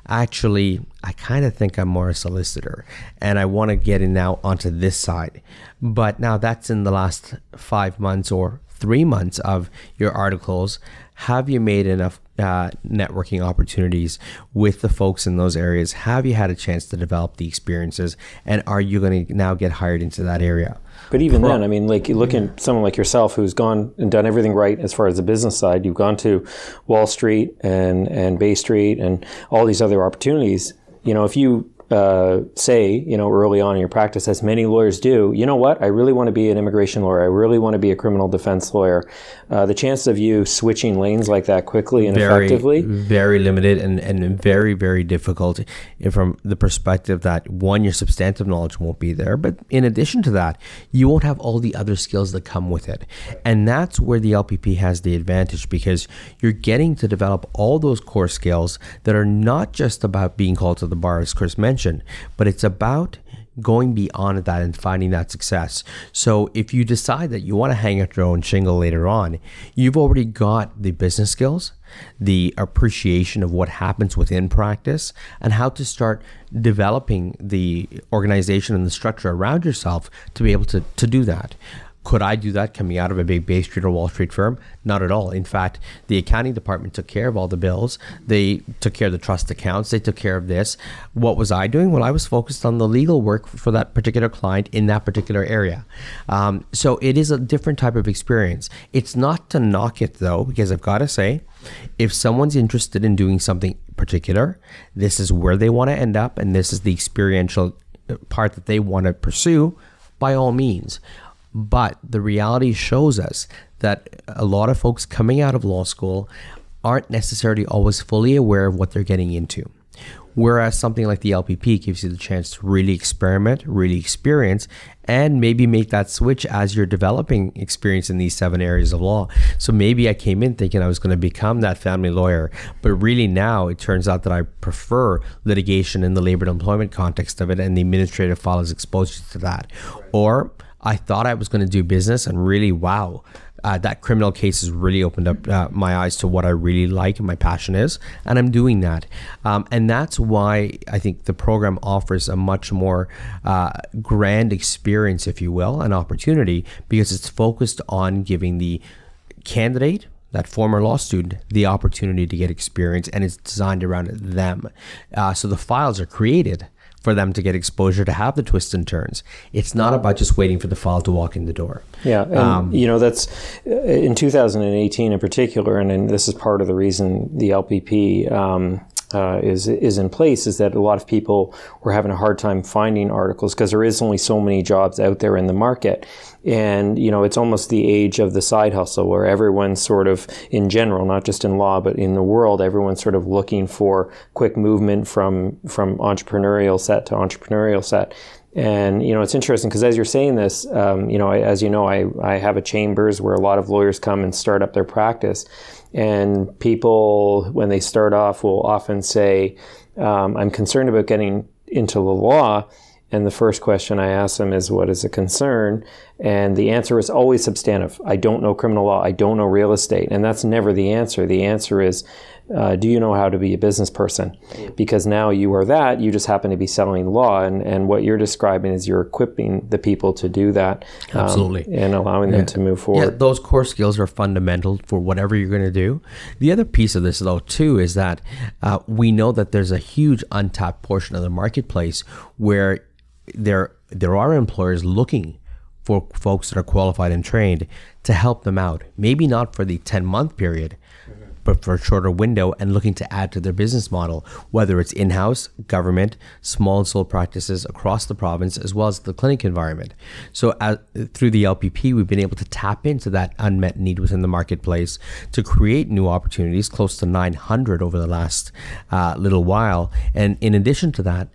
actually, I kind of think I'm more a solicitor and I want to get in now onto this side. But now that's in the last five months or three months of your articles. Have you made enough uh, networking opportunities with the folks in those areas? Have you had a chance to develop the experiences? And are you going to now get hired into that area? But even Pro- then, I mean, like you look at someone like yourself who's gone and done everything right as far as the business side. You've gone to Wall Street and and Bay Street and all these other opportunities. You know, if you uh, say, you know, early on in your practice, as many lawyers do, you know what? I really want to be an immigration lawyer. I really want to be a criminal defense lawyer. Uh, the chance of you switching lanes like that quickly and very, effectively, very limited and, and very, very difficult from the perspective that one, your substantive knowledge won't be there. But in addition to that, you won't have all the other skills that come with it. And that's where the LPP has the advantage because you're getting to develop all those core skills that are not just about being called to the bar, as Chris mentioned but it's about going beyond that and finding that success. So if you decide that you want to hang out your own shingle later on, you've already got the business skills, the appreciation of what happens within practice, and how to start developing the organization and the structure around yourself to be able to, to do that. Could I do that coming out of a big Bay Street or Wall Street firm? Not at all. In fact, the accounting department took care of all the bills. They took care of the trust accounts. They took care of this. What was I doing? Well, I was focused on the legal work for that particular client in that particular area. Um, so it is a different type of experience. It's not to knock it though, because I've got to say, if someone's interested in doing something particular, this is where they want to end up, and this is the experiential uh, part that they want to pursue, by all means. But the reality shows us that a lot of folks coming out of law school aren't necessarily always fully aware of what they're getting into. Whereas something like the LPP gives you the chance to really experiment, really experience, and maybe make that switch as you're developing experience in these seven areas of law. So maybe I came in thinking I was going to become that family lawyer, but really now it turns out that I prefer litigation in the labor and employment context of it, and the administrative file is exposed to that. Or I thought I was going to do business, and really, wow, uh, that criminal case has really opened up uh, my eyes to what I really like and my passion is, and I'm doing that. Um, and that's why I think the program offers a much more uh, grand experience, if you will, an opportunity because it's focused on giving the candidate that former law student the opportunity to get experience and it's designed around them. Uh, so the files are created for them to get exposure to have the twists and turns. It's not about just waiting for the file to walk in the door. Yeah, and um, you know that's uh, in 2018 in particular, and, and, this is part of the reason the LPP um, uh, is is in place is that a lot of people were having a hard time finding articles because there is only so many jobs out there in the market, and you know it's almost the age of the side hustle where everyone's sort of in general, not just in law but in the world, everyone's sort of looking for quick movement from from entrepreneurial set to entrepreneurial set. And you know it's interesting because as you're saying this, um, you know I, as you know I I have a chambers where a lot of lawyers come and start up their practice, and people, when they start off, will often say, um, I'm concerned about getting into the law. And the first question I ask them is, What is a concern? And the answer is always substantive. I don't know criminal law. I don't know real estate. And that's never the answer. The answer is, uh, do you know how to be a business person? Because now you are that, you just happen to be selling law. And, and what you're describing is you're equipping the people to do that. Um, Absolutely. And allowing yeah. them to move forward. Yeah, those core skills are fundamental for whatever you're going to do. The other piece of this, though, too, is that uh, we know that there's a huge untapped portion of the marketplace where there, there are employers looking for folks that are qualified and trained to help them out. Maybe not for the 10 month period, but for a shorter window and looking to add to their business model, whether it's in house, government, small and sole practices across the province, as well as the clinic environment. So, as, through the LPP, we've been able to tap into that unmet need within the marketplace to create new opportunities, close to 900 over the last uh, little while. And in addition to that,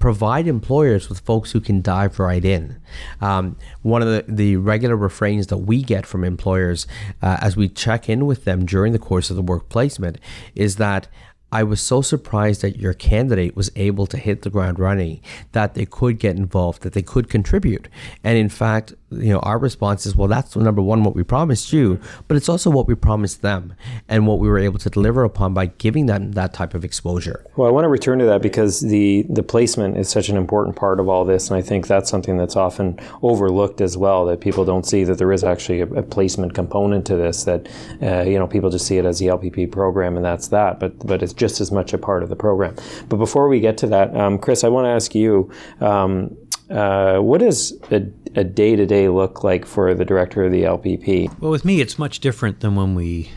provide employers with folks who can dive right in. Um, one of the, the regular refrains that we get from employers uh, as we check in with them during the course of the work placement is that I was so surprised that your candidate was able to hit the ground running, that they could get involved, that they could contribute. And in fact, you know, our response is, well, that's number one, what we promised you, but it's also what we promised them and what we were able to deliver upon by giving them that type of exposure. Well, I want to return to that because the, the placement is such an important part of all this. And I think that's something that's often overlooked as well, that people don't see that there is actually a, a placement component to this, that, uh, you know, people just see it as the LPP program and that's that. But, but it's just as much a part of the program. But before we get to that, um, Chris, I want to ask you um, uh, what does a, a day-to-day look like for the director of the LPP? Well, with me, it's much different than when we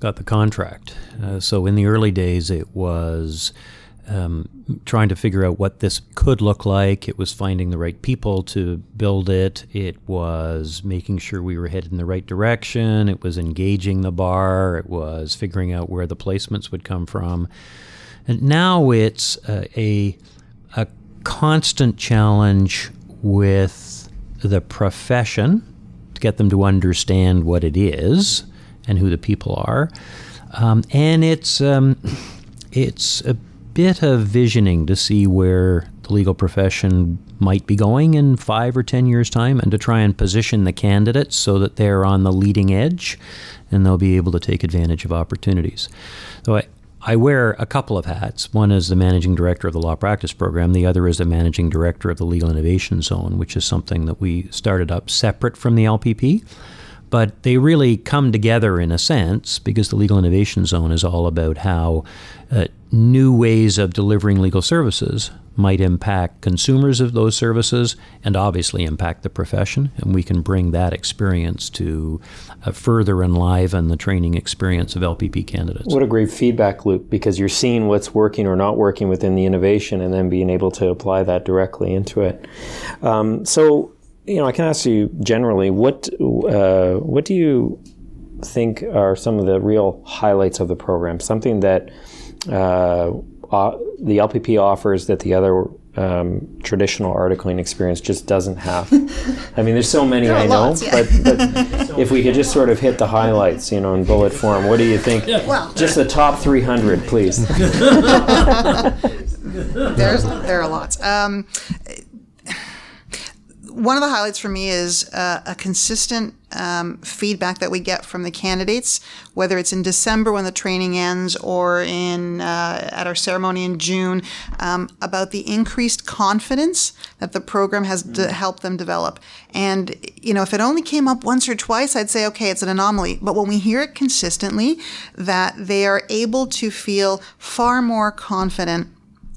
got the contract. Uh, so in the early days, it was um, trying to figure out what this could look like. It was finding the right people to build it. It was making sure we were headed in the right direction. It was engaging the bar. It was figuring out where the placements would come from. And now it's uh, a a constant challenge with the profession to get them to understand what it is and who the people are. Um, and it's um, it's a bit of visioning to see where the legal profession might be going in five or ten years' time and to try and position the candidates so that they're on the leading edge and they'll be able to take advantage of opportunities. So I, I wear a couple of hats. One is the managing director of the law practice program, the other is the managing director of the Legal Innovation Zone, which is something that we started up separate from the LPP. But they really come together in a sense because the Legal Innovation Zone is all about how uh, new ways of delivering legal services might impact consumers of those services and obviously impact the profession. And we can bring that experience to uh, further enliven the training experience of LPP candidates. What a great feedback loop because you're seeing what's working or not working within the innovation and then being able to apply that directly into it. Um, so, you know, I can ask you generally, what uh, what do you think are some of the real highlights of the program? Something that uh, uh, the LPP offers that the other um, traditional articling experience just doesn't have. I mean, there's so many I know, lots, yeah. but, but if we could just sort of hit the highlights, you know, in bullet form, what do you think? Well, just the top 300, please. *laughs* There's there are lots. Um, one of the highlights for me is uh, a consistent um, feedback that we get from the candidates, whether it's in December when the training ends or in uh, at our ceremony in June, um, about the increased confidence that the program has de- helped them develop. And you know, if it only came up once or twice, I'd say okay, it's an anomaly. But when we hear it consistently, that they are able to feel far more confident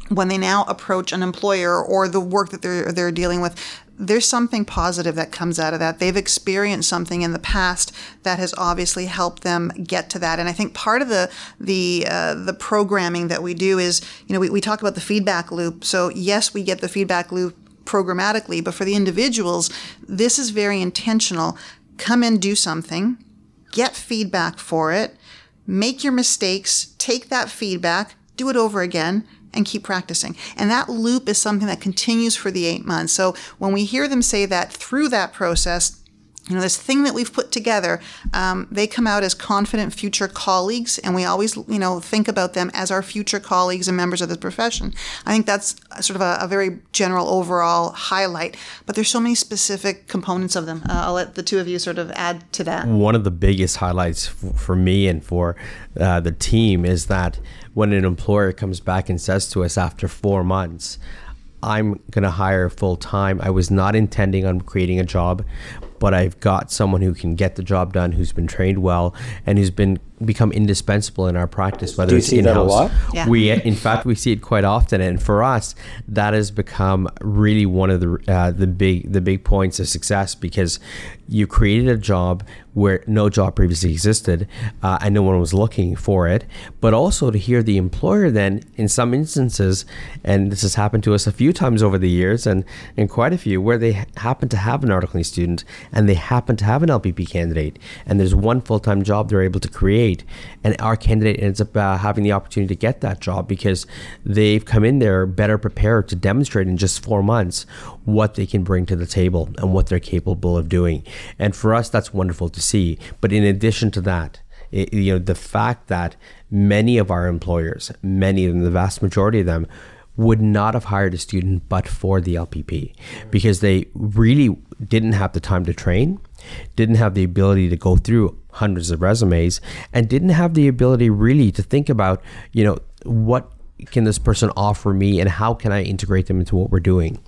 when they now approach an employer or the work that they're they're dealing with there's something positive that comes out of that. They've experienced something in the past that has obviously helped them get to that. And I think part of the the uh, the programming that we do is, you know, we, we talk about the feedback loop. So yes, we get the feedback loop programmatically, but for the individuals, this is very intentional. Come in, do something, get feedback for it, make your mistakes, take that feedback, do it over again, and keep practicing. And that loop is something that continues for the eight months. So when we hear them say that through that process, you know, this thing that we've put together, um, they come out as confident future colleagues, and we always, you know, think about them as our future colleagues and members of the profession. I think that's sort of a, a very general overall highlight, but there's so many specific components of them. Uh, I'll let the two of you sort of add to that. One of the biggest highlights for me and for uh, the team is that when an employer comes back and says to us after four months, I'm going to hire full time. I was not intending on creating a job, but I've got someone who can get the job done, who's been trained well, and who's been become indispensable in our practice. Whether Do you it's see in-house. that a lot? Yeah. We, in fact, we see it quite often, and for us, that has become really one of the uh, the big the big points of success because you created a job where no job previously existed uh, and no one was looking for it, but also to hear the employer then, in some instances, and this has happened to us a few times over the years, and in quite a few, where they happen to have an articling student and they happen to have an LPP candidate, and there's one full time job they're able to create, and our candidate ends up uh, having the opportunity to get that job because they've come in there better prepared to demonstrate in just four months what they can bring to the table and what they're capable of doing. And for us, that's wonderful to see. But in addition to that, it, you know, the fact that many of our employers, many of them, the vast majority of them, would not have hired a student but for the LPP because they really didn't have the time to train, didn't have the ability to go through hundreds of resumes, and didn't have the ability really to think about, you know, what can this person offer me and how can I integrate them into what we're doing?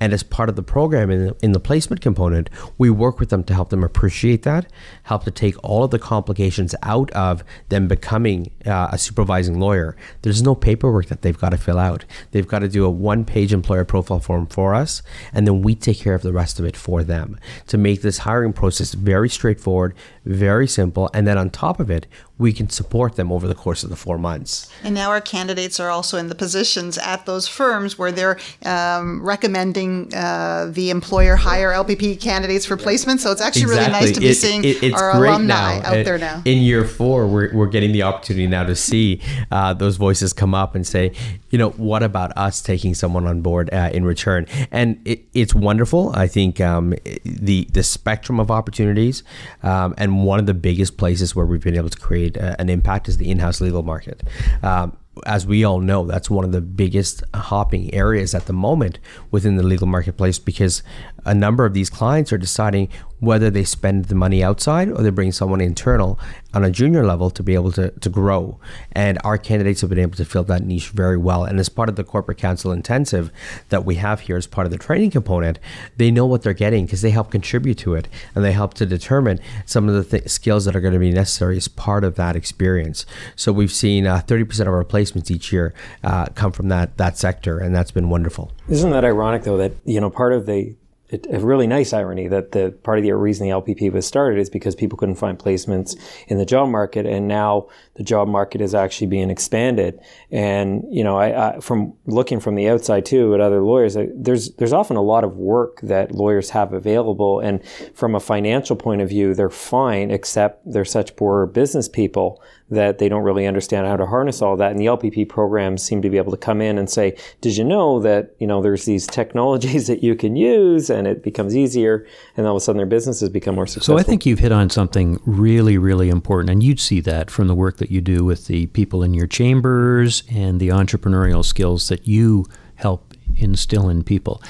And as part of the program in the, in the placement component, we work with them to help them appreciate that, help to take all of the complications out of them becoming uh, a supervising lawyer. There's no paperwork that they've got to fill out. They've got to do a one page employer profile form for us, and then we take care of the rest of it for them to make this hiring process very straightforward, very simple. And then on top of it, we can support them over the course of the four months. And now our candidates are also in the positions at those firms where they're um, recommending uh, the employer hire LPP candidates for placement. So it's actually exactly. really nice to be it, seeing it, our alumni now. out there now. In year four, we're, we're getting the opportunity now to see uh, those voices come up and say, you know, what about us taking someone on board uh, in return? And it, it's wonderful. I think um, the the spectrum of opportunities, um, and one of the biggest places where we've been able to create uh, an impact is the in-house legal market. Um, as we all know, that's one of the biggest hopping areas at the moment within the legal marketplace because a number of these clients are deciding whether they spend the money outside or they bring someone internal on a junior level to be able to, to grow. And our candidates have been able to fill that niche very well. And as part of the corporate counsel intensive that we have here as part of the training component, they know what they're getting because they help contribute to it and they help to determine some of the th- skills that are going to be necessary as part of that experience. So we've seen uh, 30% of our placements each year uh, come from that, that sector, and that's been wonderful. Isn't that ironic, though, that, you know, part of the a really nice irony that the part of the reason the LPP was started is because people couldn't find placements in the job market, and now the job market is actually being expanded. And you know, I, I from looking from the outside too at other lawyers, there's there's often a lot of work that lawyers have available, and from a financial point of view, they're fine, except they're such poor business people that they don't really understand how to harness all that. And the LPP programs seem to be able to come in and say, "Did you know that you know there's these technologies *laughs* that you can use, and it becomes easier, and all of a sudden their businesses become more successful." So I think you've hit on something really, really important, and you'd see that from the work that you do with the people in your chambers and the entrepreneurial skills that you help instill in people.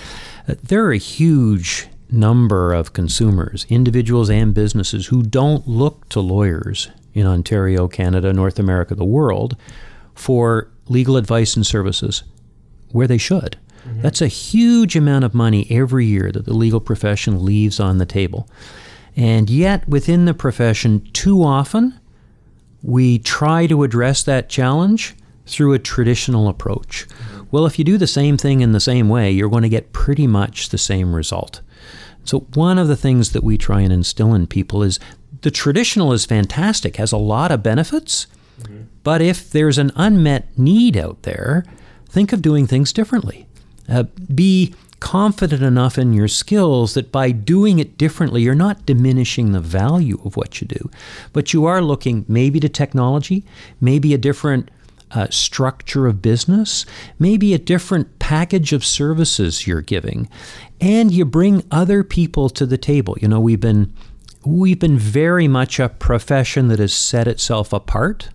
Uh, there are a huge number of consumers, individuals and businesses, who don't look to lawyers in Ontario, Canada, North America, the world, for legal advice and services where they should. Mm-hmm. That's a huge amount of money every year that the legal profession leaves on the table. And yet, within the profession, too often, we try to address that challenge through a traditional approach. Mm-hmm. Well, if you do the same thing in the same way, you're going to get pretty much the same result. So, one of the things that we try and instill in people is the traditional is fantastic, has a lot of benefits. Mm-hmm. But if there's an unmet need out there, think of doing things differently. Uh, be confident enough in your skills that by doing it differently, you're not diminishing the value of what you do, but you are looking maybe to technology, maybe a different uh, structure of business, maybe a different package of services you're giving, and you bring other people to the table. You know, we've been we've been very much a profession that has set itself apart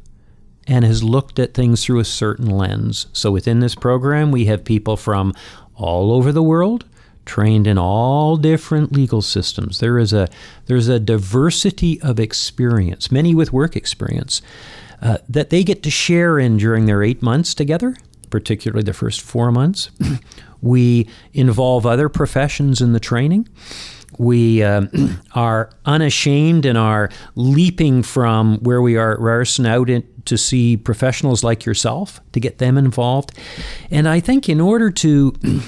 and has looked at things through a certain lens. So within this program, we have people from all over the world trained in all different legal systems. There is a there's a diversity of experience, many with work experience, uh, that they get to share in during their eight months together, particularly the first four months. *clears throat* we involve other professions in the training we uh, *clears throat* are unashamed and are leaping from where we are at Ryerson out in, to see professionals like yourself to get them involved. And I think in order to *clears throat*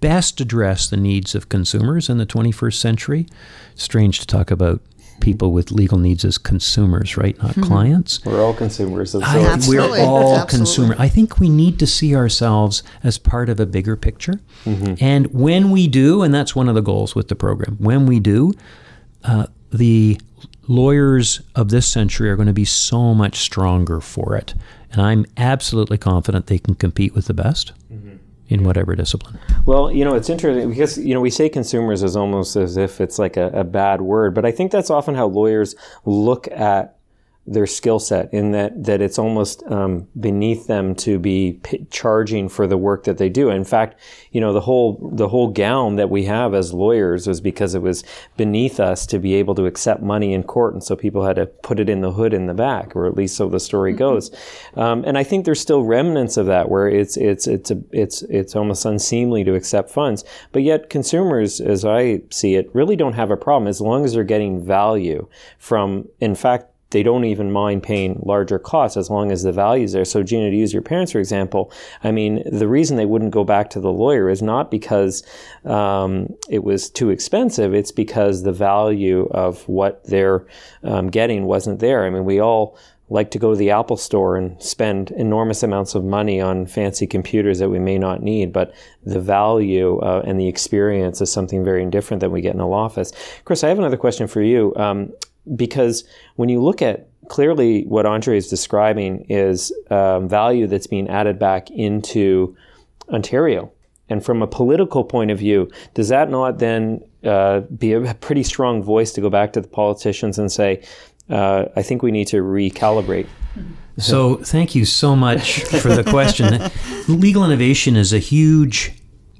best address the needs of consumers in the 21st century, strange to talk about people with legal needs as consumers, right? Not mm-hmm. clients. We're all consumers. Of I, we're all consumers. I think we need to see ourselves as part of a bigger picture. Mm-hmm. And when we do, and that's one of the goals with the program, when we do, uh, the lawyers of this century are going to be so much stronger for it. And I'm absolutely confident they can compete with the best. Mm-hmm in whatever discipline. Well, you know, it's interesting because, you know, we say consumers as almost as if it's like a, a bad word, but I think that's often how lawyers look at their skill set in that that it's almost um, beneath them to be p- charging for the work that they do. In fact, you know the whole the whole gown that we have as lawyers was because it was beneath us to be able to accept money in court, and so people had to put it in the hood in the back, or at least so the story mm-hmm. goes. Um, and I think there's still remnants of that where it's it's it's a, it's it's almost unseemly to accept funds, but yet consumers, as I see it, really don't have a problem as long as they're getting value from. In fact they don't even mind paying larger costs as long as the value is there. So, Gina, to use your parents, for example, I mean, the reason they wouldn't go back to the lawyer is not because um, it was too expensive, it's because the value of what they're um, getting wasn't there. I mean, we all like to go to the Apple store and spend enormous amounts of money on fancy computers that we may not need, but the value uh, and the experience is something very different than we get in a law office. Chris, I have another question for you. Um, because when you look at clearly what Andre is describing is um, value that's being added back into Ontario. And from a political point of view, does that not then uh, be a pretty strong voice to go back to the politicians and say, uh, I think we need to recalibrate? *laughs* So, thank you so much for the question. *laughs* Legal innovation is a huge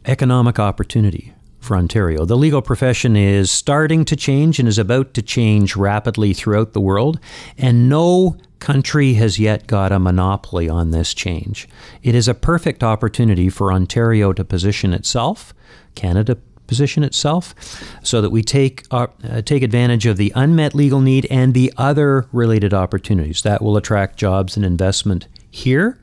economic opportunity for Ontario. The legal profession is starting to change and is about to change rapidly throughout the world, and no country has yet got a monopoly on this change. It is a perfect opportunity for Ontario to position itself, Canada position itself, so that we take uh, take advantage of the unmet legal need and the other related opportunities that will attract jobs and investment here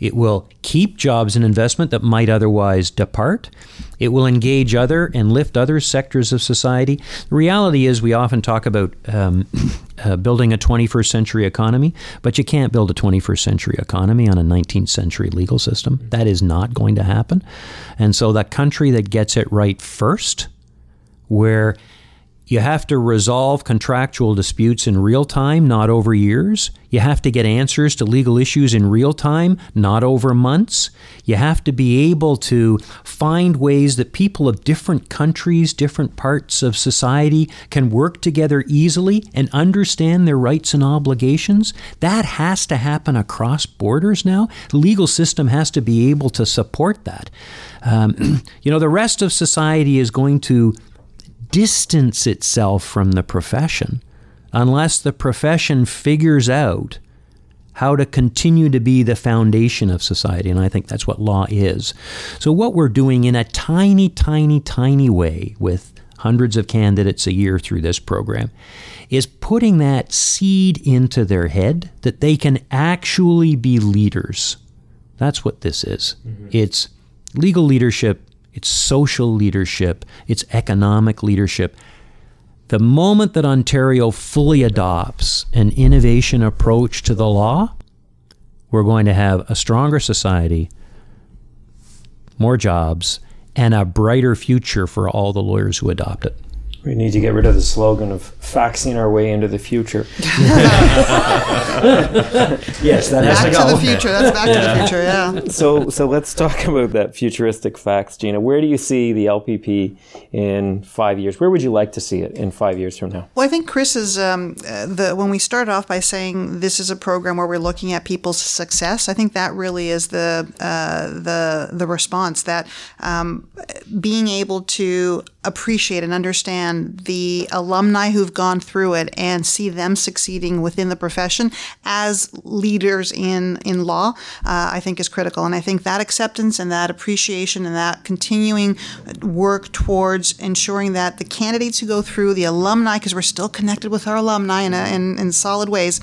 it will keep jobs and investment that might otherwise depart. It will engage other and lift other sectors of society. The reality is, we often talk about um, *coughs* uh, building a 21st century economy, but you can't build a 21st century economy on a 19th century legal system. That is not going to happen. And so, the country that gets it right first, where you have to resolve contractual disputes in real time, not over years. You have to get answers to legal issues in real time, not over months. You have to be able to find ways that people of different countries, different parts of society can work together easily and understand their rights and obligations. That has to happen across borders now. The legal system has to be able to support that. Um, *clears throat* you know, the rest of society is going to distance itself from the profession unless the profession figures out how to continue to be the foundation of society. And I think that's what law is. So, what we're doing in a tiny, tiny, tiny way with hundreds of candidates a year through this program is putting that seed into their head that they can actually be leaders. That's what this is. Mm-hmm. It's legal leadership it's social leadership, it's economic leadership. The moment that Ontario fully adopts an innovation approach to the law, we're going to have a stronger society, more jobs, and a brighter future for all the lawyers who adopt it. We need to get rid of the slogan of faxing our way into the future. *laughs* yes, that back to, to the future. That's back yeah. to the future. Yeah. So, so let's talk *laughs* about that futuristic fax, Gina. Where do you see the LPP in five years? Where would you like to see it in five years from now? Well, I think Chris is um, uh, the when we started off by saying this is a program where we're looking at people's success. I think that really is the uh, the the response that um, being able to appreciate and understand the alumni who've gone through it and see them succeeding within the profession as leaders in in law, uh, I think is critical. And I think that acceptance and that appreciation and that continuing work towards ensuring that the candidates who go through the alumni, because we're still connected with our alumni in, a, in, in solid ways.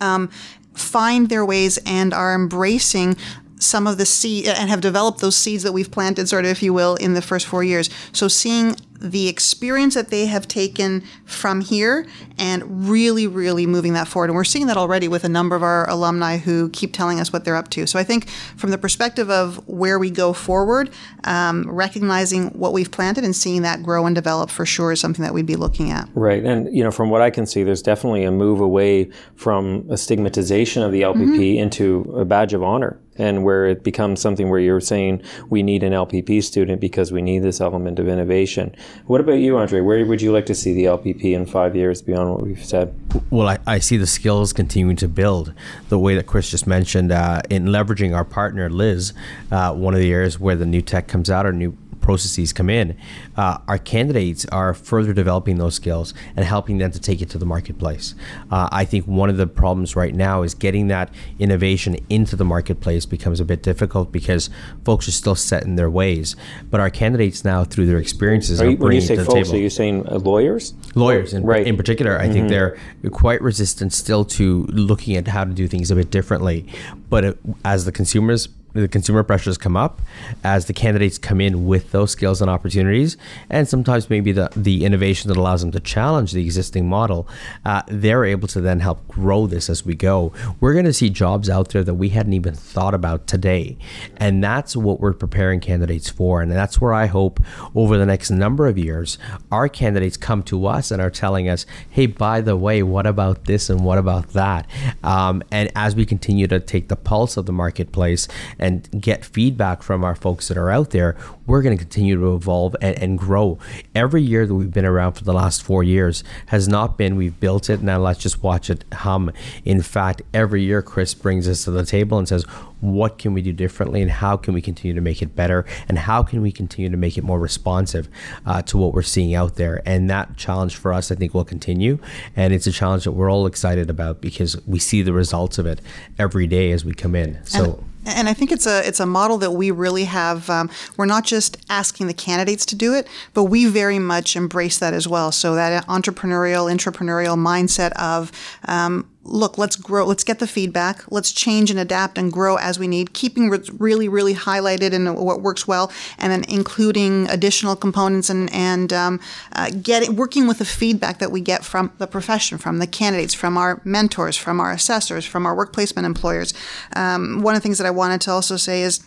Um, find their ways and are embracing some of the seed and have developed those seeds that we've planted, sort of, if you will, in the first four years. So seeing the experience that they have taken from here and really, really moving that forward. And we're seeing that already with a number of our alumni who keep telling us what they're up to. So I think from the perspective of where we go forward, um, recognizing what we've planted and seeing that grow and develop for sure is something that we'd be looking at. Right. And, you know, from what I can see, there's definitely a move away from a stigmatization of the LPP mm-hmm. into a badge of honor and where it becomes something where you're saying we need an LPP student because we need this element of innovation. What about you, Andre? Where would you like to see the LPP in five years beyond what we've said? Well, I, I see the skills continuing to build the way that Chris just mentioned uh, in leveraging our partner LIZ. Uh, one of the areas where the new tech comes out, or new processes come in, uh, our candidates are further developing those skills and helping them to take it to the marketplace. Uh, I think one of the problems right now is getting that innovation into the marketplace becomes a bit difficult because folks are still set in their ways. But our candidates now, through their experiences, are, you, when you say folks, table. are you saying uh, lawyers? Lawyers, in, right. in particular, I mm-hmm. think they're quite resistant still to looking at how to do things a bit differently. But it, as the consumers the consumer pressures come up as the candidates come in with those skills and opportunities, and sometimes maybe the, the innovation that allows them to challenge the existing model, uh, they're able to then help grow this as we go. We're going to see jobs out there that we hadn't even thought about today. And that's what we're preparing candidates for. And that's where I hope over the next number of years, our candidates come to us and are telling us, hey, by the way, what about this and what about that? Um, and as we continue to take the pulse of the marketplace and get feedback from our folks that are out there, we're going to continue to evolve and, and grow. Every year that we've been around for the last four years has not been we've built it now let's just watch it hum. In fact, every year Chris brings us to the table and says, what can we do differently and how can we continue to make it better and how can we continue to make it more responsive uh, to what we're seeing out there and that challenge for us i think will continue and it's a challenge that we're all excited about because we see the results of it every day as we come in so and- and I think it's a it's a model that we really have. Um, we're not just asking the candidates to do it, but we very much embrace that as well. So that entrepreneurial, entrepreneurial mindset of um, look, let's grow, let's get the feedback, let's change and adapt and grow as we need, keeping what's really, really highlighted in what works well, and then including additional components and and um, uh, getting working with the feedback that we get from the profession, from the candidates, from our mentors, from our assessors, from our work placement employers. Um, one of the things that I wanted to also say is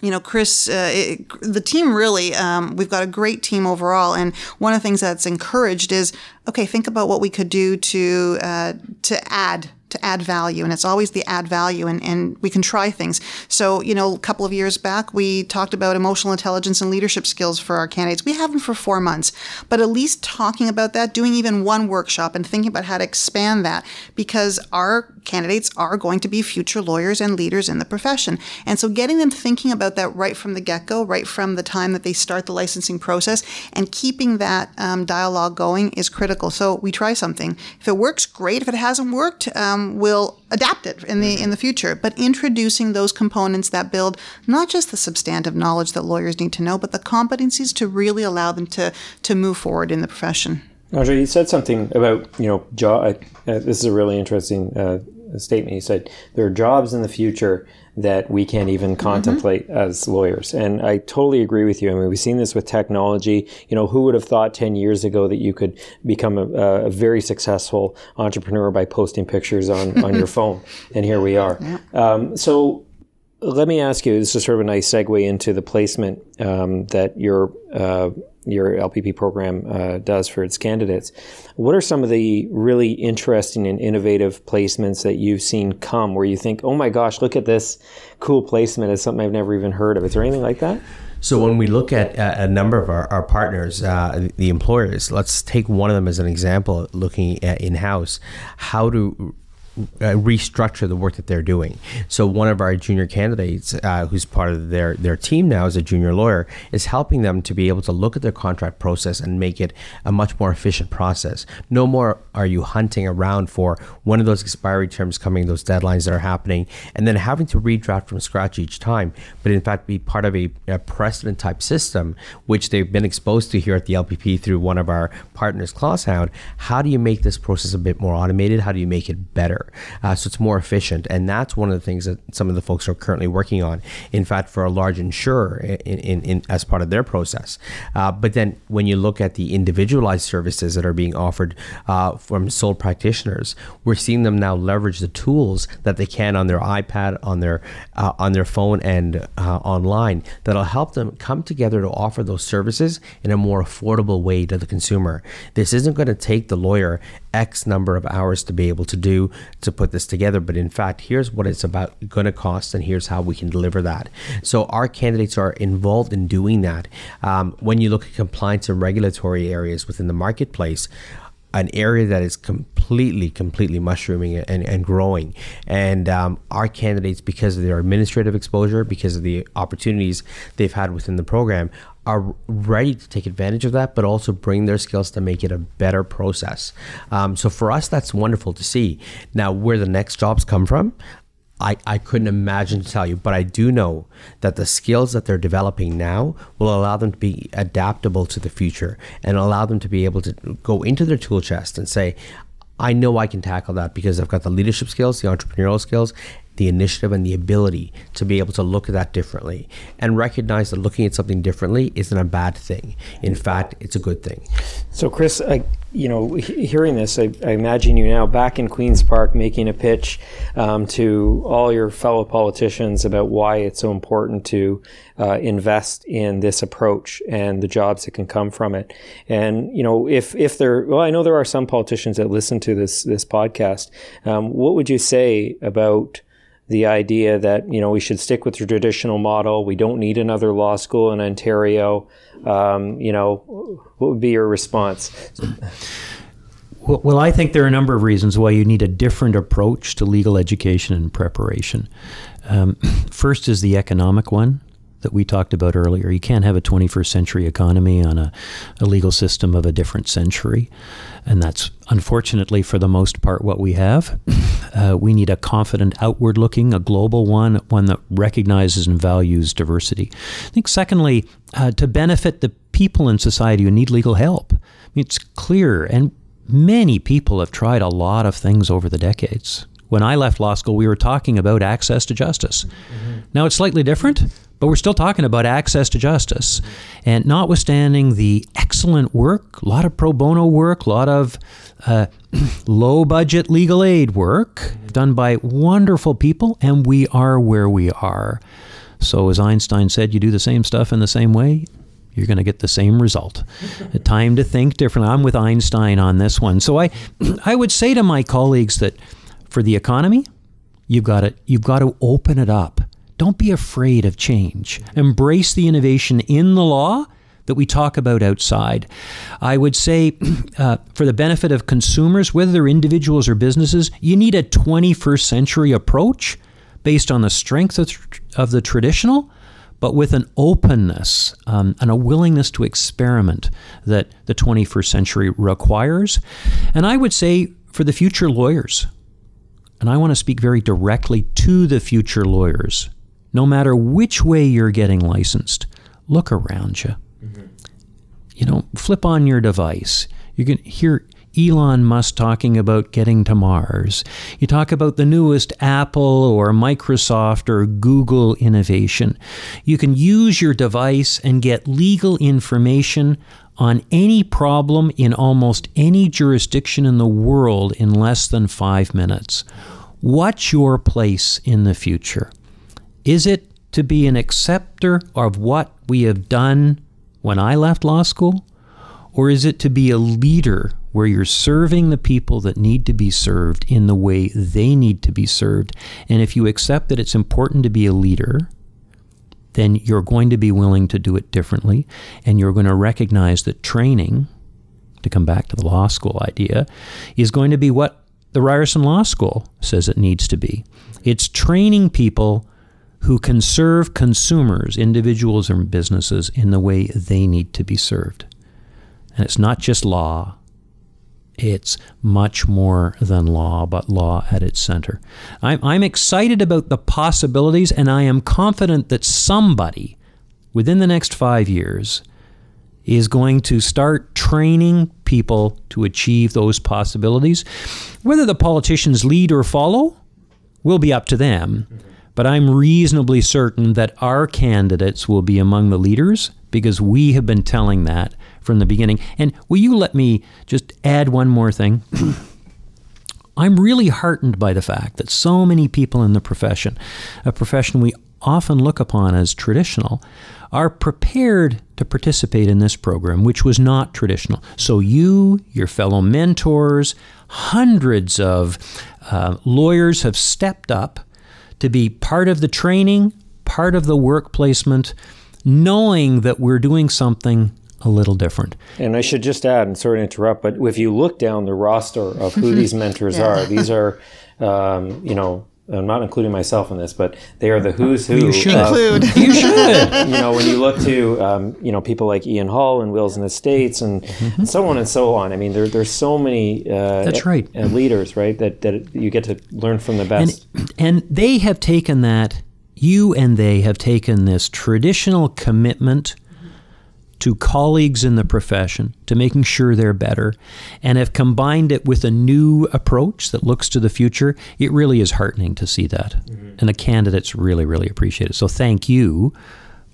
you know, Chris, uh, it, the team really, um, we've got a great team overall. And one of the things that's encouraged is, okay, think about what we could do to uh, to add to add value and it's always the add value and, and we can try things. So you know a couple of years back we talked about emotional intelligence and leadership skills for our candidates. We haven't for four months but at least talking about that doing even one workshop and thinking about how to expand that because our candidates are going to be future lawyers and leaders in the profession. And so getting them thinking about that right from the get-go right from the time that they start the licensing process and keeping that um, dialogue going is critical. So we try something. If it works great. If it hasn't worked um, um, will adapt it in the in the future. But introducing those components that build not just the substantive knowledge that lawyers need to know, but the competencies to really allow them to to move forward in the profession. Andre, you said something about you know job. Uh, this is a really interesting uh, statement. He said there are jobs in the future that we can't even mm-hmm. contemplate as lawyers. And I totally agree with you. I mean, we've seen this with technology. You know, who would have thought 10 years ago that you could become a, a very successful entrepreneur by posting pictures on, on your *laughs* phone? And here we are. Yeah. Um, so let me ask you, this is sort of a nice segue into the placement um, that your uh, your LPP program uh, does for its candidates. What are some of the really interesting and innovative placements that you've seen come where you think, oh my gosh, look at this cool placement? It's something I've never even heard of. Is there anything like that? So when we look at uh, a number of our, our partners, uh, the employers, let's take one of them as an example, looking in-house, how to uh, restructure the work that they're doing. So one of our junior candidates, uh, who's part of their their team now as a junior lawyer, is helping them to be able to look at their contract process and make it a much more efficient process. No more are you hunting around for one of those expiry terms coming, those deadlines that are happening, and then having to redraft from scratch each time. But in fact, be part of a, a precedent type system, which they've been exposed to here at the LPP through one of our partners, Clausehound. How do you make this process a bit more automated? How do you make it better? Uh, so it's more efficient. And that's one of the things that some of the folks are currently working on. In fact, for a large insurer, in, in, in as part of their process. Uh, but then when you look at the individualized services that are being offered uh, from sole practitioners, we're seeing them now leverage the tools that they can on their iPad, on their uh, on their phone, and uh, online that'll help them come together to offer those services in a more affordable way to the consumer. This isn't going to take the lawyer X number of hours to be able to do to put this together. But in fact, here's what it's about going to cost, and here's how we can deliver that. So our candidates are involved in doing that. Um, when you look at compliance and regulatory areas within the marketplace, an area that is completely, completely mushrooming and, and growing. And um, our candidates, because of their administrative exposure, because of the opportunities they've had within the program, are ready to take advantage of that, but also bring their skills to make it a better process. Um, so for us, that's wonderful to see. Now, where the next jobs come from, I, I couldn't imagine to tell you, but I do know that the skills that they're developing now will allow them to be adaptable to the future and allow them to be able to go into their tool chest and say, I know I can tackle that because I've got the leadership skills, the entrepreneurial skills, the initiative and the ability to be able to look at that differently and recognize that looking at something differently isn't a bad thing. In fact, it's a good thing. So, Chris, I, you know, hearing this, I, I, imagine you now back in Queen's Park making a pitch um, to all your fellow politicians about why it's so important to uh, invest in this approach and the jobs that can come from it. And you know, if if there, well, I know there are some politicians that listen to this this podcast. Um, what would you say about the idea that you know we should stick with the traditional model. We don't need another law school in Ontario. Um, you know, what would be your response? Well, I think there are a number of reasons why you need a different approach to legal education and preparation. Um, *clears throat* first is the economic one that we talked about earlier. You can't have a 21st century economy on a, a legal system of a different century. And that's unfortunately, for the most part, what we have. *laughs* Uh, we need a confident, outward looking, a global one, one that recognizes and values diversity. I think, secondly, uh, to benefit the people in society who need legal help. I mean, it's clear, and many people have tried a lot of things over the decades. When I left law school, we were talking about access to justice. Mm-hmm. Now it's slightly different, but we're still talking about access to justice. And notwithstanding the excellent work, a lot of pro bono work, a lot of uh, *clears throat* low budget legal aid work done by wonderful people, and we are where we are. So, as Einstein said, you do the same stuff in the same way, you're going to get the same result. *laughs* Time to think differently. I'm with Einstein on this one. So I, *clears throat* I would say to my colleagues that for the economy, you've got to you've got to open it up. Don't be afraid of change. Embrace the innovation in the law that we talk about outside. I would say, *clears throat* uh, for the benefit of consumers, whether they're individuals or businesses, you need a 21st century approach based on the strength of, of the traditional but with an openness um, and a willingness to experiment that the 21st century requires. And I would say for the future lawyers, and I want to speak very directly to the future lawyers, no matter which way you're getting licensed, look around you. Mm-hmm. You know, flip on your device. You can hear Elon Musk talking about getting to Mars. You talk about the newest Apple or Microsoft or Google innovation. You can use your device and get legal information on any problem in almost any jurisdiction in the world in less than five minutes. What's your place in the future? Is it to be an acceptor of what we have done when I left law school? Or is it to be a leader where you're serving the people that need to be served in the way they need to be served? And if you accept that it's important to be a leader, then you're going to be willing to do it differently. And you're going to recognize that training, to come back to the law school idea, is going to be what the Ryerson Law School says it needs to be. It's training people who can serve consumers, individuals, and businesses in the way they need to be served. And it's not just law, it's much more than law, but law at its center. I'm, I'm excited about the possibilities, and I am confident that somebody within the next five years is going to start training people to achieve those possibilities. Whether the politicians lead or follow will be up to them. But I'm reasonably certain that our candidates will be among the leaders because we have been telling that from the beginning. And will you let me just add one more thing? *clears throat* I'm really heartened by the fact that so many people in the profession, a profession we often look upon as traditional, are prepared to participate in this program, which was not traditional. So, you, your fellow mentors, hundreds of uh, lawyers have stepped up to be part of the training, part of the work placement, knowing that we're doing something a little different. And I should just add, and sorry to interrupt, but if you look down the roster of who these *laughs* mentors yeah. are, these are, um, you know, I'm not including myself in this, but they are the who's who. You should *laughs* include. you should. *laughs* You know, when you look to, um, you know, people like Ian Hull and Wills and Estates and, mm-hmm. and so on and so on. I mean, there, there's so many. Uh, That's right. leaders, right? That that you get to learn from the best. And, and they have taken that. You and they have taken this traditional commitment to colleagues in the profession, to making sure they're better, and have combined it with a new approach that looks to the future, it really is heartening to see that. Mm-hmm. And the candidates really, really appreciate it. So thank you,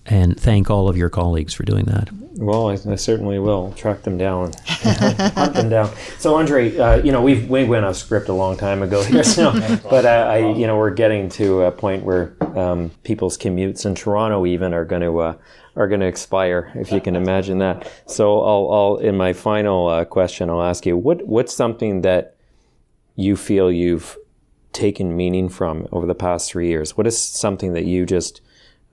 and thank all of your colleagues for doing that. Well, I, I certainly will track them down, *laughs* hunt them down. So, Andre, uh, you know, we we went off script a long time ago here, so, *laughs* but uh, I, you know, we're getting to a point where um, people's commutes in Toronto even are going to uh, are going to expire, if you can imagine that. So I'll, I'll in my final uh, question, I'll ask you, what what's something that you feel you've taken meaning from over the past three years? What is something that you just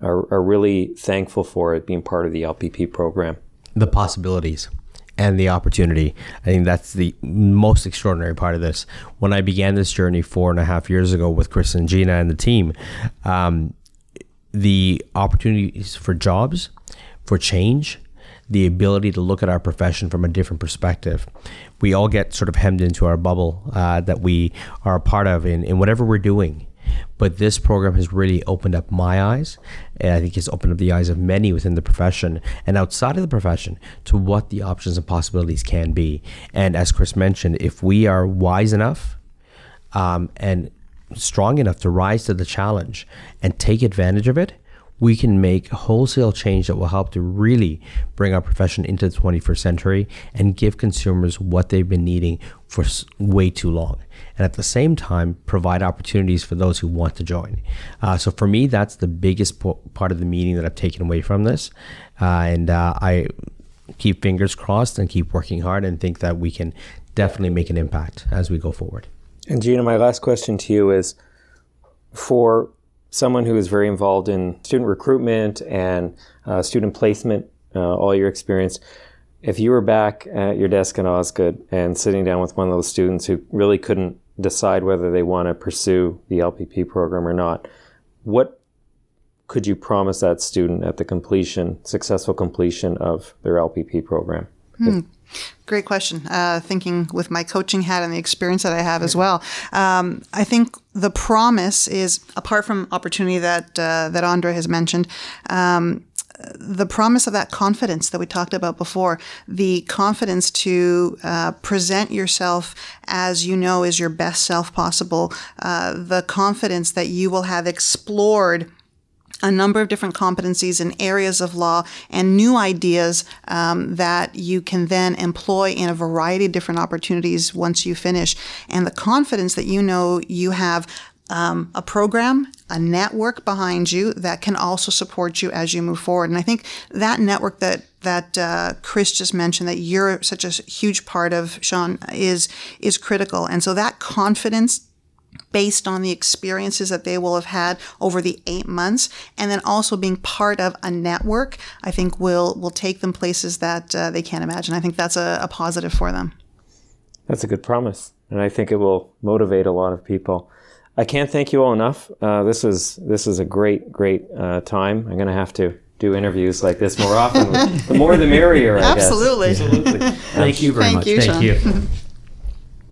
are, are really thankful for it being part of the LPP program? The possibilities and the opportunity. I think that's the most extraordinary part of this. When I began this journey four and a half years ago with Chris and Gina and the team, um, the opportunities for jobs, for change, the ability to look at our profession from a different perspective. We all get sort of hemmed into our bubble uh, that we are a part of in, in whatever we're doing. But this program has really opened up my eyes, and I think it's opened up the eyes of many within the profession and outside of the profession to what the options and possibilities can be. And as Chris mentioned, if we are wise enough um, and strong enough to rise to the challenge and take advantage of it, we can make wholesale change that will help to really bring our profession into the 21st century and give consumers what they've been needing for way too long. And at the same time, provide opportunities for those who want to join. Uh, so for me, that's the biggest po- part of the meeting that I've taken away from this. Uh, and uh, I keep fingers crossed and keep working hard and think that we can definitely make an impact as we go forward. And Gina, my last question to you is for someone who is very involved in student recruitment and uh, student placement, uh, all your experience, if you were back at your desk in Osgoode and sitting down with one of those students who really couldn't decide whether they want to pursue the LPP program or not, what could you promise that student at the completion, successful completion of their LPP program? Hmm. Great question. Uh, thinking with my coaching hat and the experience that I have as well, um, I think the promise is apart from opportunity that uh, that Andre has mentioned. Um, the promise of that confidence that we talked about before, the confidence to uh, present yourself as you know is your best self possible, uh, the confidence that you will have explored a number of different competencies in areas of law and new ideas um, that you can then employ in a variety of different opportunities once you finish. And the confidence that you know you have um, a program, a network behind you that can also support you as you move forward. And I think that network that that uh, Chris just mentioned that you're such a huge part of, Sean, is is critical. And so that confidence based on the experiences that they will have had over the eight months, and then also being part of a network, I think will will take them places that uh, they can't imagine. I think that's a, a, positive for them. That's a good promise, and I think it will motivate a lot of people. I can't thank you all enough. Uh, this is this is a great great uh, time. I'm going to have to do interviews like this more often. the more the merrier. I Absolutely. Absolutely. *laughs* Thank you very Thank much. You, Thank Sean. you. *laughs*